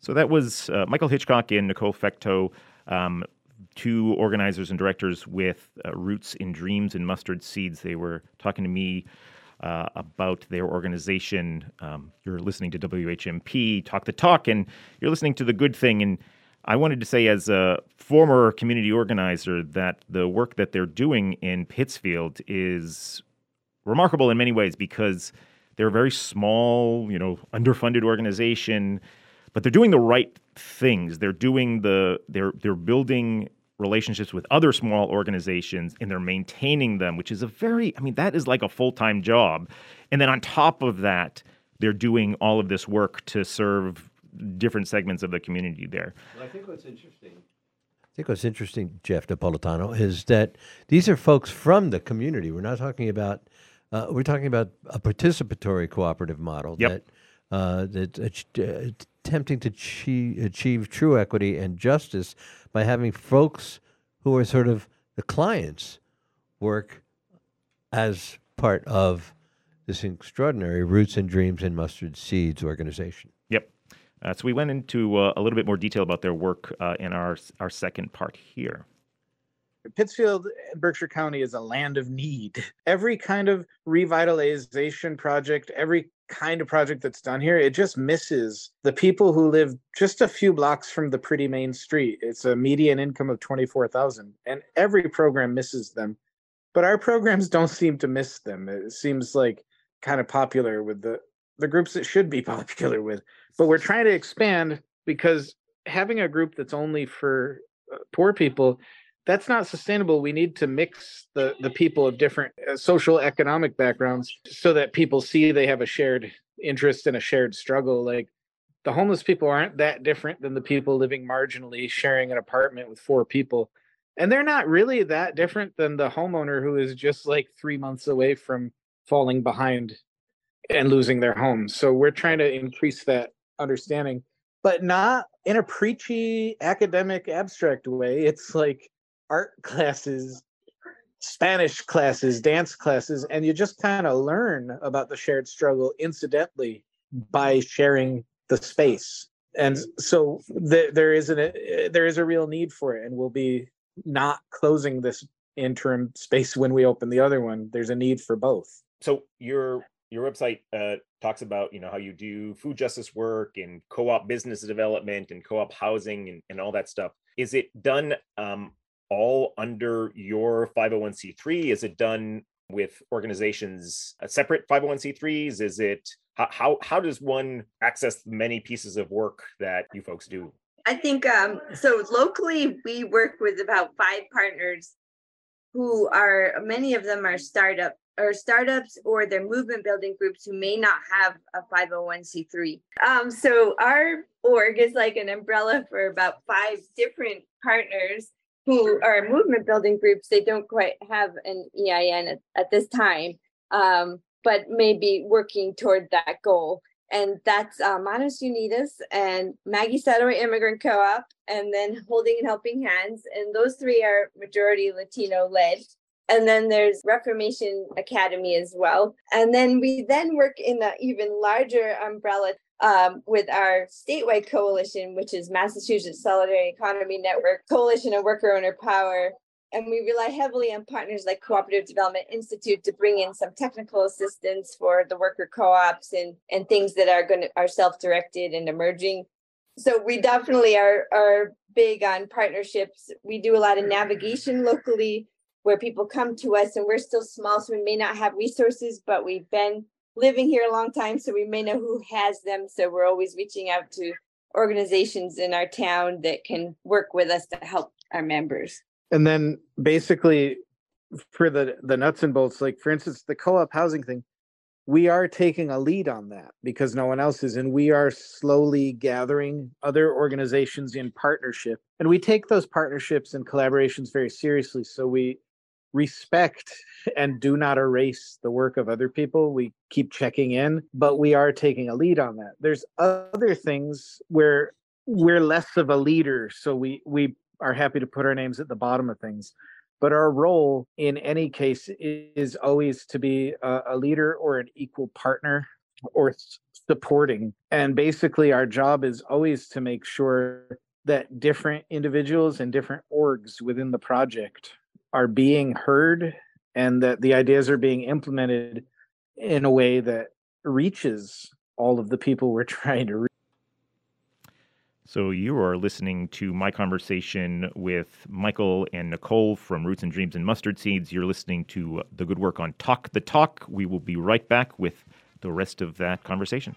So that was uh, Michael Hitchcock and Nicole Fecteau, um, two organizers and directors with uh, Roots in Dreams and Mustard Seeds. They were talking to me uh, about their organization. Um, you're listening to WHMP Talk the Talk, and you're listening to The Good Thing. And I wanted to say, as a former community organizer, that the work that they're doing in Pittsfield is remarkable in many ways because they're a very small, you know, underfunded organization, but they're doing the right things. They're doing the they're they're building relationships with other small organizations and they're maintaining them, which is a very I mean that is like a full-time job. And then on top of that, they're doing all of this work to serve different segments of the community there. Well, I think what's interesting. I think what's interesting, Jeff Napolitano, is that these are folks from the community. We're not talking about. Uh, we're talking about a participatory cooperative model yep. that uh, that's uh, attempting to achieve, achieve true equity and justice by having folks who are sort of the clients work as part of this extraordinary Roots and Dreams and Mustard Seeds organization. Uh, so we went into uh, a little bit more detail about their work uh, in our our second part here. Pittsfield, Berkshire County is a land of need. Every kind of revitalization project, every kind of project that's done here, it just misses the people who live just a few blocks from the pretty main street. It's a median income of 24,000 and every program misses them. But our programs don't seem to miss them. It seems like kind of popular with the the groups that should be (laughs) popular with. But we're trying to expand because having a group that's only for uh, poor people that's not sustainable we need to mix the the people of different uh, social economic backgrounds so that people see they have a shared interest and a shared struggle like the homeless people aren't that different than the people living marginally sharing an apartment with four people and they're not really that different than the homeowner who is just like 3 months away from falling behind and losing their homes. so we're trying to increase that understanding but not in a preachy academic abstract way it's like art classes, Spanish classes, dance classes, and you just kind of learn about the shared struggle incidentally by sharing the space. And so th- there is an uh, there is a real need for it, and we'll be not closing this interim space when we open the other one. There's a need for both. So your your website uh, talks about you know how you do food justice work and co-op business development and co-op housing and, and all that stuff. Is it done um, all under your 501c3? Is it done with organizations uh, separate 501c3s? Is it how, how how does one access many pieces of work that you folks do? I think um, so. Locally, we work with about five partners who are many of them are startup or startups or they're movement building groups who may not have a 501c3. Um, so our org is like an umbrella for about five different partners who are movement building groups, they don't quite have an EIN at, at this time, um, but maybe working toward that goal. And that's uh, Manos Unidas and Maggie Satterwhite Immigrant Co-op, and then Holding and Helping Hands. And those three are majority Latino led. And then there's Reformation Academy as well. And then we then work in the even larger umbrella um, with our statewide coalition, which is Massachusetts Solidarity Economy Network, Coalition of Worker Owner Power. And we rely heavily on partners like Cooperative Development Institute to bring in some technical assistance for the worker co-ops and, and things that are going to are self-directed and emerging. So we definitely are are big on partnerships. We do a lot of navigation locally where people come to us and we're still small, so we may not have resources, but we've been living here a long time, so we may know who has them. So we're always reaching out to organizations in our town that can work with us to help our members. And then basically for the the nuts and bolts, like for instance, the co-op housing thing, we are taking a lead on that because no one else is and we are slowly gathering other organizations in partnership and we take those partnerships and collaborations very seriously so we respect and do not erase the work of other people. We keep checking in, but we are taking a lead on that. There's other things where we're less of a leader, so we we are happy to put our names at the bottom of things. But our role in any case is always to be a, a leader or an equal partner or supporting. And basically, our job is always to make sure that different individuals and different orgs within the project are being heard and that the ideas are being implemented in a way that reaches all of the people we're (laughs) trying to reach. So you are listening to my conversation with Michael and Nicole from Roots and Dreams and Mustard Seeds. You're listening to the good work on Talk the Talk. We will be right back with the rest of that conversation.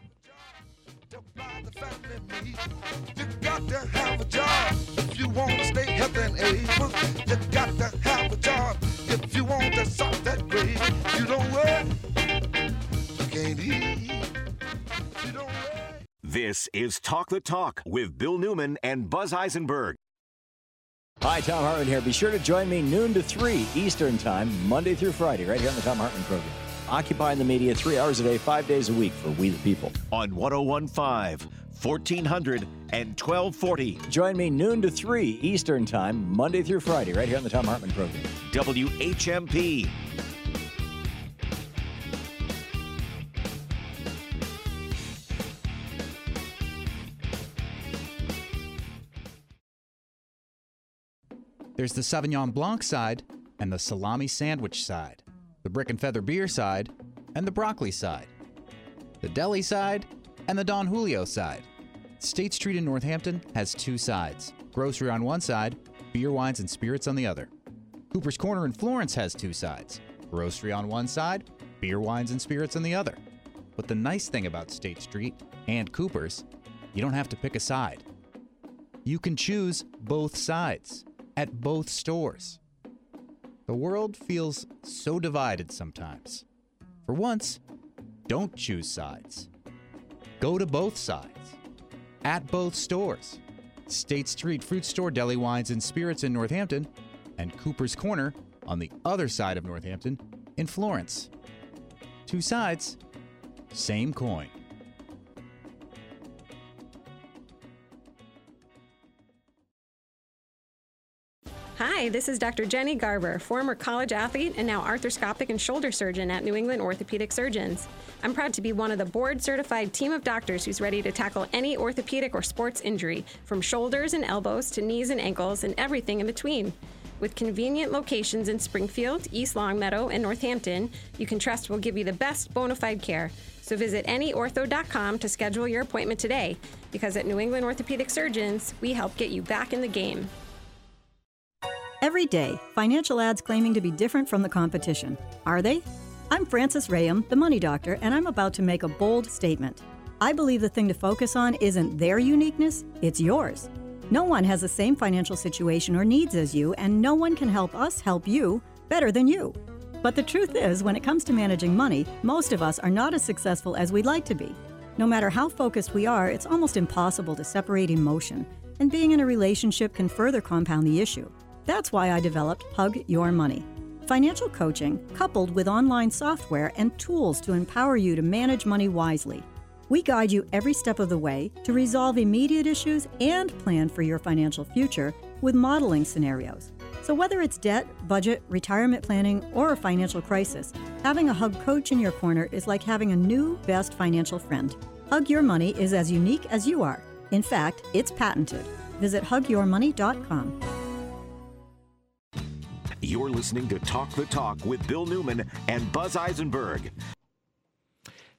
You got to have a job if you want to stay healthy and able. You got to have a job if you want to solve that grave. You don't work, you can't eat. You don't work. This is Talk the Talk with Bill Newman and Buzz Eisenberg. Hi, Thom Hartmann here. Be sure to join me noon to 3 Eastern Time, Monday through Friday, right here on the Thom Hartmann program. Occupying the media three hours a day, five days a week for We the People. On 1015. 1400 and 1240. Join me noon to 3 Eastern Time, Monday through Friday, right here on the Thom Hartmann program. WHMP. There's the Sauvignon Blanc side and the salami sandwich side, the brick and feather beer side, and the broccoli side, the deli side, and the Don Julio side. State Street in Northampton has two sides grocery on one side, beer, wines, and spirits on the other. Cooper's Corner in Florence has two sides grocery on one side, beer, wines, and spirits on the other. But the nice thing about State Street and Cooper's, you don't have to pick a side. You can choose both sides at both stores. The world feels so divided sometimes. For once, don't choose sides. Go to both sides at both stores. State Street Fruit Store, Deli Wines and Spirits in Northampton, and Cooper's Corner on the other side of Northampton in Florence. Two sides, same coin. Hi, this is Dr. Jenny Garber, former college athlete and now arthroscopic and shoulder surgeon at New England Orthopedic Surgeons. I'm proud to be one of the board certified team of doctors who's ready to tackle any orthopedic or sports injury, from shoulders and elbows to knees and ankles and everything in between. With convenient locations in Springfield, East Longmeadow, and Northampton, you can trust we'll give you the best bona fide care. So visit anyortho.com to schedule your appointment today, because at New England Orthopedic Surgeons, we help get you back in the game. Every day, financial ads claiming to be different from the competition. Are they? I'm Frances Rayam, the money doctor, and I'm about to make a bold statement. I believe the thing to focus on isn't their uniqueness, it's yours. No one has the same financial situation or needs as you, and no one can help us help you better than you. But the truth is, when it comes to managing money, most of us are not as successful as we'd like to be. No matter how focused we are, it's almost impossible to separate emotion, and being in a relationship can further compound the issue. That's why I developed Hug Your Money. Financial coaching coupled with online software and tools to empower you to manage money wisely. We guide you every step of the way to resolve immediate issues and plan for your financial future with modeling scenarios. So, whether it's debt, budget, retirement planning, or a financial crisis, having a Hug coach in your corner is like having a new best financial friend. Hug Your Money is as unique as you are. In fact, it's patented. Visit hugyourmoney.com. You're listening to Talk the Talk with Bill Newman and Buzz Eisenberg.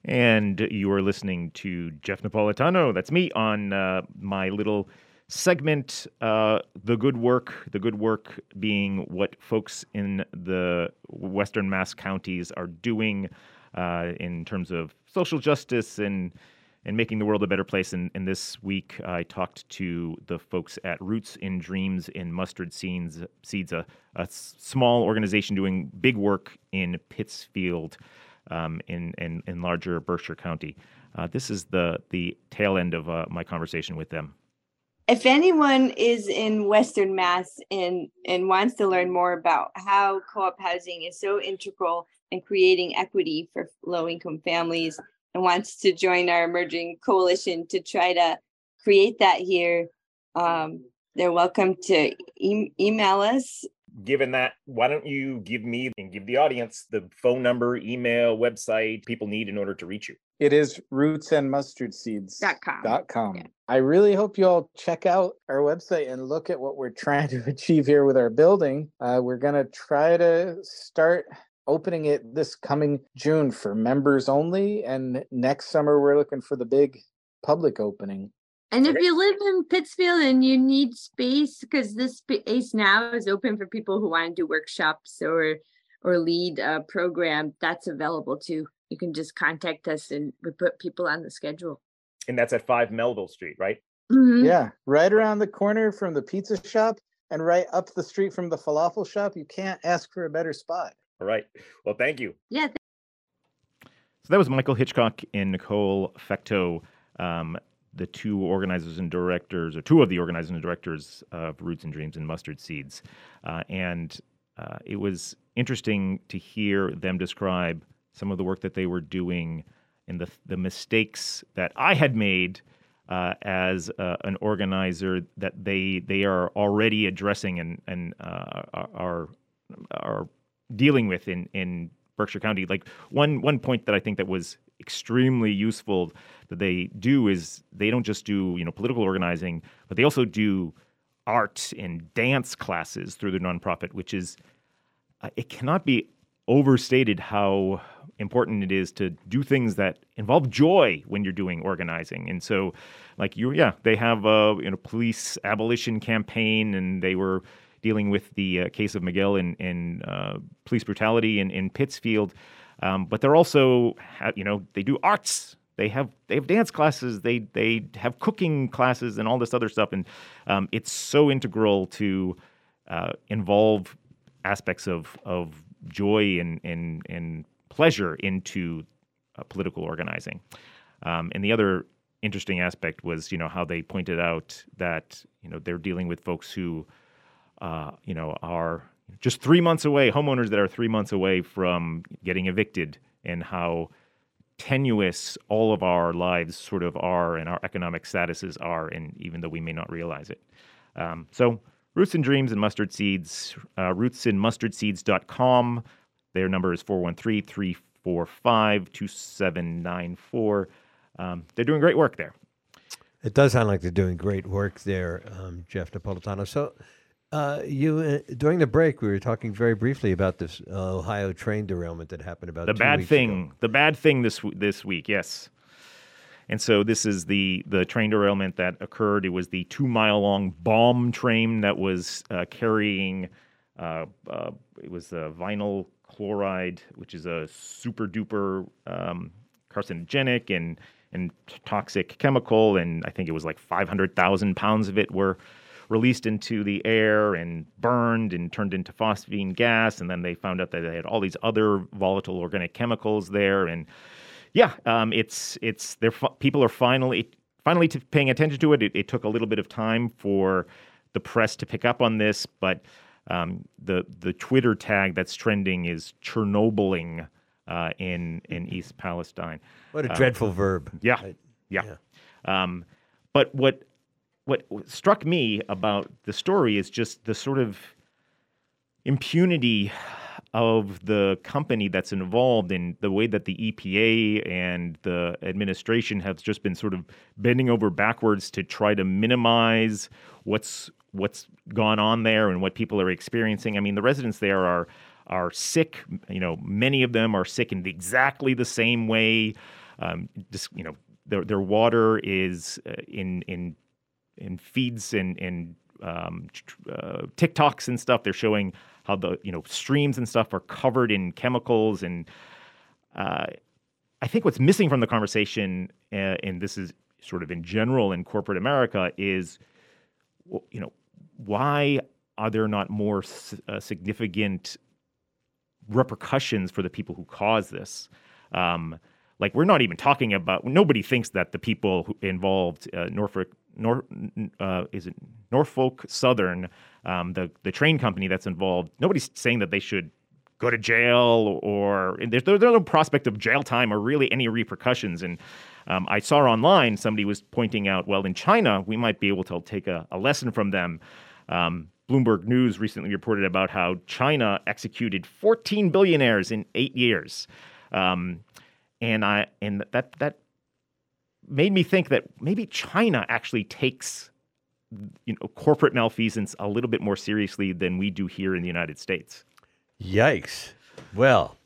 And you are listening to Jeff Napolitano. That's me on uh, my little segment, uh, The Good Work. The Good Work being what folks in the Western Mass counties are doing uh, in terms of social justice and and making the world a better place. And, and this week, I talked to the folks at Roots in Dreams in Mustard Seeds, Seeds a, a small organization doing big work in Pittsfield, um, in, in in larger Berkshire County. Uh, this is the the tail end of uh, my conversation with them. If anyone is in Western Mass and and wants to learn more about how co-op housing is so integral in creating equity for low income families and wants to join our emerging coalition to try to create that here, um, they're welcome to e- email us. Given that, why don't you give me and give the audience the phone number, email, website people need in order to reach you? It is roots and mustard seeds dot com. Dot com. I really hope you all check out our website and look at what we're (laughs) trying to achieve here with our building. Uh, we're going to try to start opening it this coming June for members only. And next summer, we're looking for the big public opening. And if you live in Pittsfield and you need space, because this space now is open for people who want to do workshops or or lead a program, that's available too. You can just contact us and we put people on the schedule. And that's at 5 Melville Street, right? Mm-hmm. Yeah, right around the corner from the pizza shop and right up the street from the falafel shop. You can't ask for a better spot. All right. Well, thank you. Yeah. So that was Michael Hitchcock and Nicole Fecteau, um, the two organizers and directors, or two of the organizers and directors of Roots and Dreams and Mustard Seeds. Uh, and uh, it was interesting to hear them describe some of the work that they were doing and the, the mistakes that I had made uh, as uh, an organizer that they they are already addressing and and uh, are are dealing with in in Berkshire County. Like one one point that I think that was extremely useful that they do is they don't just do you know political organizing, but they also do art and dance classes through their nonprofit, which is uh, it cannot be overstated how important it is to do things that involve joy when you're doing organizing. And so, like you, yeah, they have a you know police abolition campaign, and they were dealing with the uh, case of Miguel in in uh, police brutality in in Pittsfield. Um, but they're also, you know, they do arts. They have they have dance classes. They they have cooking classes and all this other stuff. And um, it's so integral to uh, involve aspects of of joy and and and pleasure into uh, political organizing. Um, and the other interesting aspect was, you know, how they pointed out that you know they're dealing with folks who, uh, you know, are just three months away, homeowners that are three months away from getting evicted, and how tenuous all of our lives sort of are and our economic statuses are, and even though we may not realize it. Um, so, Roots and Dreams and Mustard Seeds, uh, rootsandmustardseeds.com. Their number is 413 345 2794. Um, they're doing great work there. It does sound like they're doing great work there, um, Jeff Napolitano. So, uh, you uh, during the break, we were talking very briefly about this uh, Ohio train derailment that happened about the bad thing. Ago. The bad thing this this week, yes. And so this is the the train derailment that occurred. It was the two mile long bomb train that was uh, carrying. Uh, uh, it was vinyl chloride, which is a super duper um, carcinogenic and and toxic chemical. And I think it was like five hundred thousand pounds of it were released into the air and burned and turned into phosphine gas. And then they found out that they had all these other volatile organic chemicals there. And yeah, um, it's it's there. People are finally finally paying attention to it. it. It took a little bit of time for the press to pick up on this, but um, the the Twitter tag that's trending is Chernobyling uh, in in East Palestine. What a dreadful verb. Yeah, yeah. yeah. Um, but what what struck me about the story is just the sort of impunity of the company that's involved in the way that the EPA and the administration have just been sort of bending over backwards to try to minimize what's what's gone on there and what people are experiencing. I mean, the residents there are are sick. You know, many of them are sick in exactly the same way. Um, just you know, their their water is uh, in in in feeds and and um, uh, TikToks and stuff. They're showing how the you know streams and stuff are covered in chemicals and uh, I think what's missing from the conversation, uh, and this is sort of in general in corporate America, is you know why are there not more uh, significant repercussions for the people who cause this? Um, like we're not even talking about. Nobody thinks that the people involved, uh, Norfolk Nor, uh, is it Norfolk Southern, um, the the train company that's involved. Nobody's saying that they should go to jail or there's, there's no prospect of jail time or really any repercussions. And um, I saw online somebody was pointing out, well, in China we might be able to take a, a lesson from them. Um, Bloomberg News recently reported about how China executed 14 billionaires in eight years, um, and I and that that made me think that maybe China actually takes you know corporate malfeasance a little bit more seriously than we do here in the United States. Yikes! Well,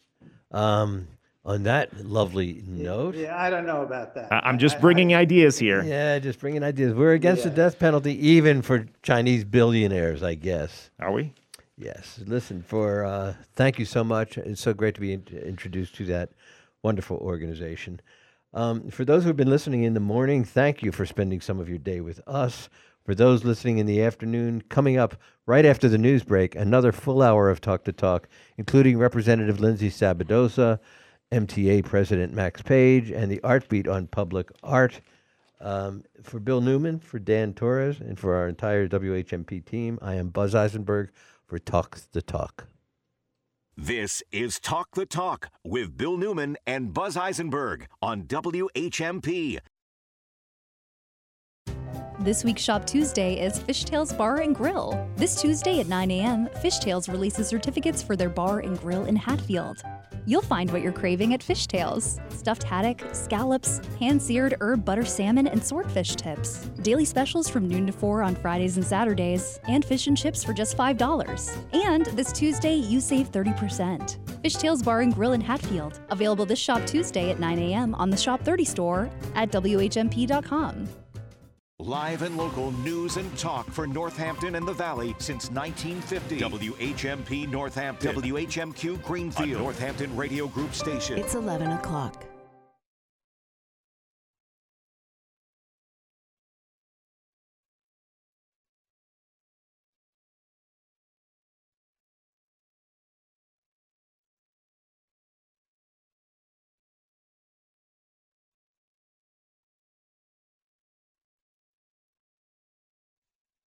um, on that lovely note, yeah, I don't know about that. I'm just bringing I, ideas here. Yeah, just bringing ideas. We're against yeah. the death penalty, even for Chinese billionaires, I guess. Are we? Yes. Listen, for uh, thank you so much. It's so great to be in- introduced to that wonderful organization. Um, for those who have been listening in the morning, thank you for spending some of your day with us. For those listening in the afternoon, coming up right after the news break, another full hour of Talk to Talk, including Representative Lindsay Sabadosa, MTA President Max Page, and the Artbeat on public art. Um, for Bill Newman, for Dan Torres, and for our entire WHMP team, I am Buzz Eisenberg for Talk the Talk. This is Talk the Talk with Bill Newman and Buzz Eisenberg on WHMP This week's Shop Tuesday is Fishtails Bar and Grill. This Tuesday at 9 a.m., Fishtails releases certificates for their bar and grill in Hatfield. You'll find what you're craving at Fishtails stuffed haddock, scallops, pan seared herb butter salmon, and swordfish tips. Daily specials from noon to 4 on Fridays and Saturdays, and fish and chips for just $5. And this Tuesday, you save 30%. Fishtails Bar and Grill in Hatfield. Available this Shop Tuesday at 9 a.m. on the Shop 30 store at WHMP.com. Live and local news and talk for Northampton and the Valley since 1950. WHMP Northampton. WHMQ Greenfield. A Northampton Radio Group station. It's 11 o'clock.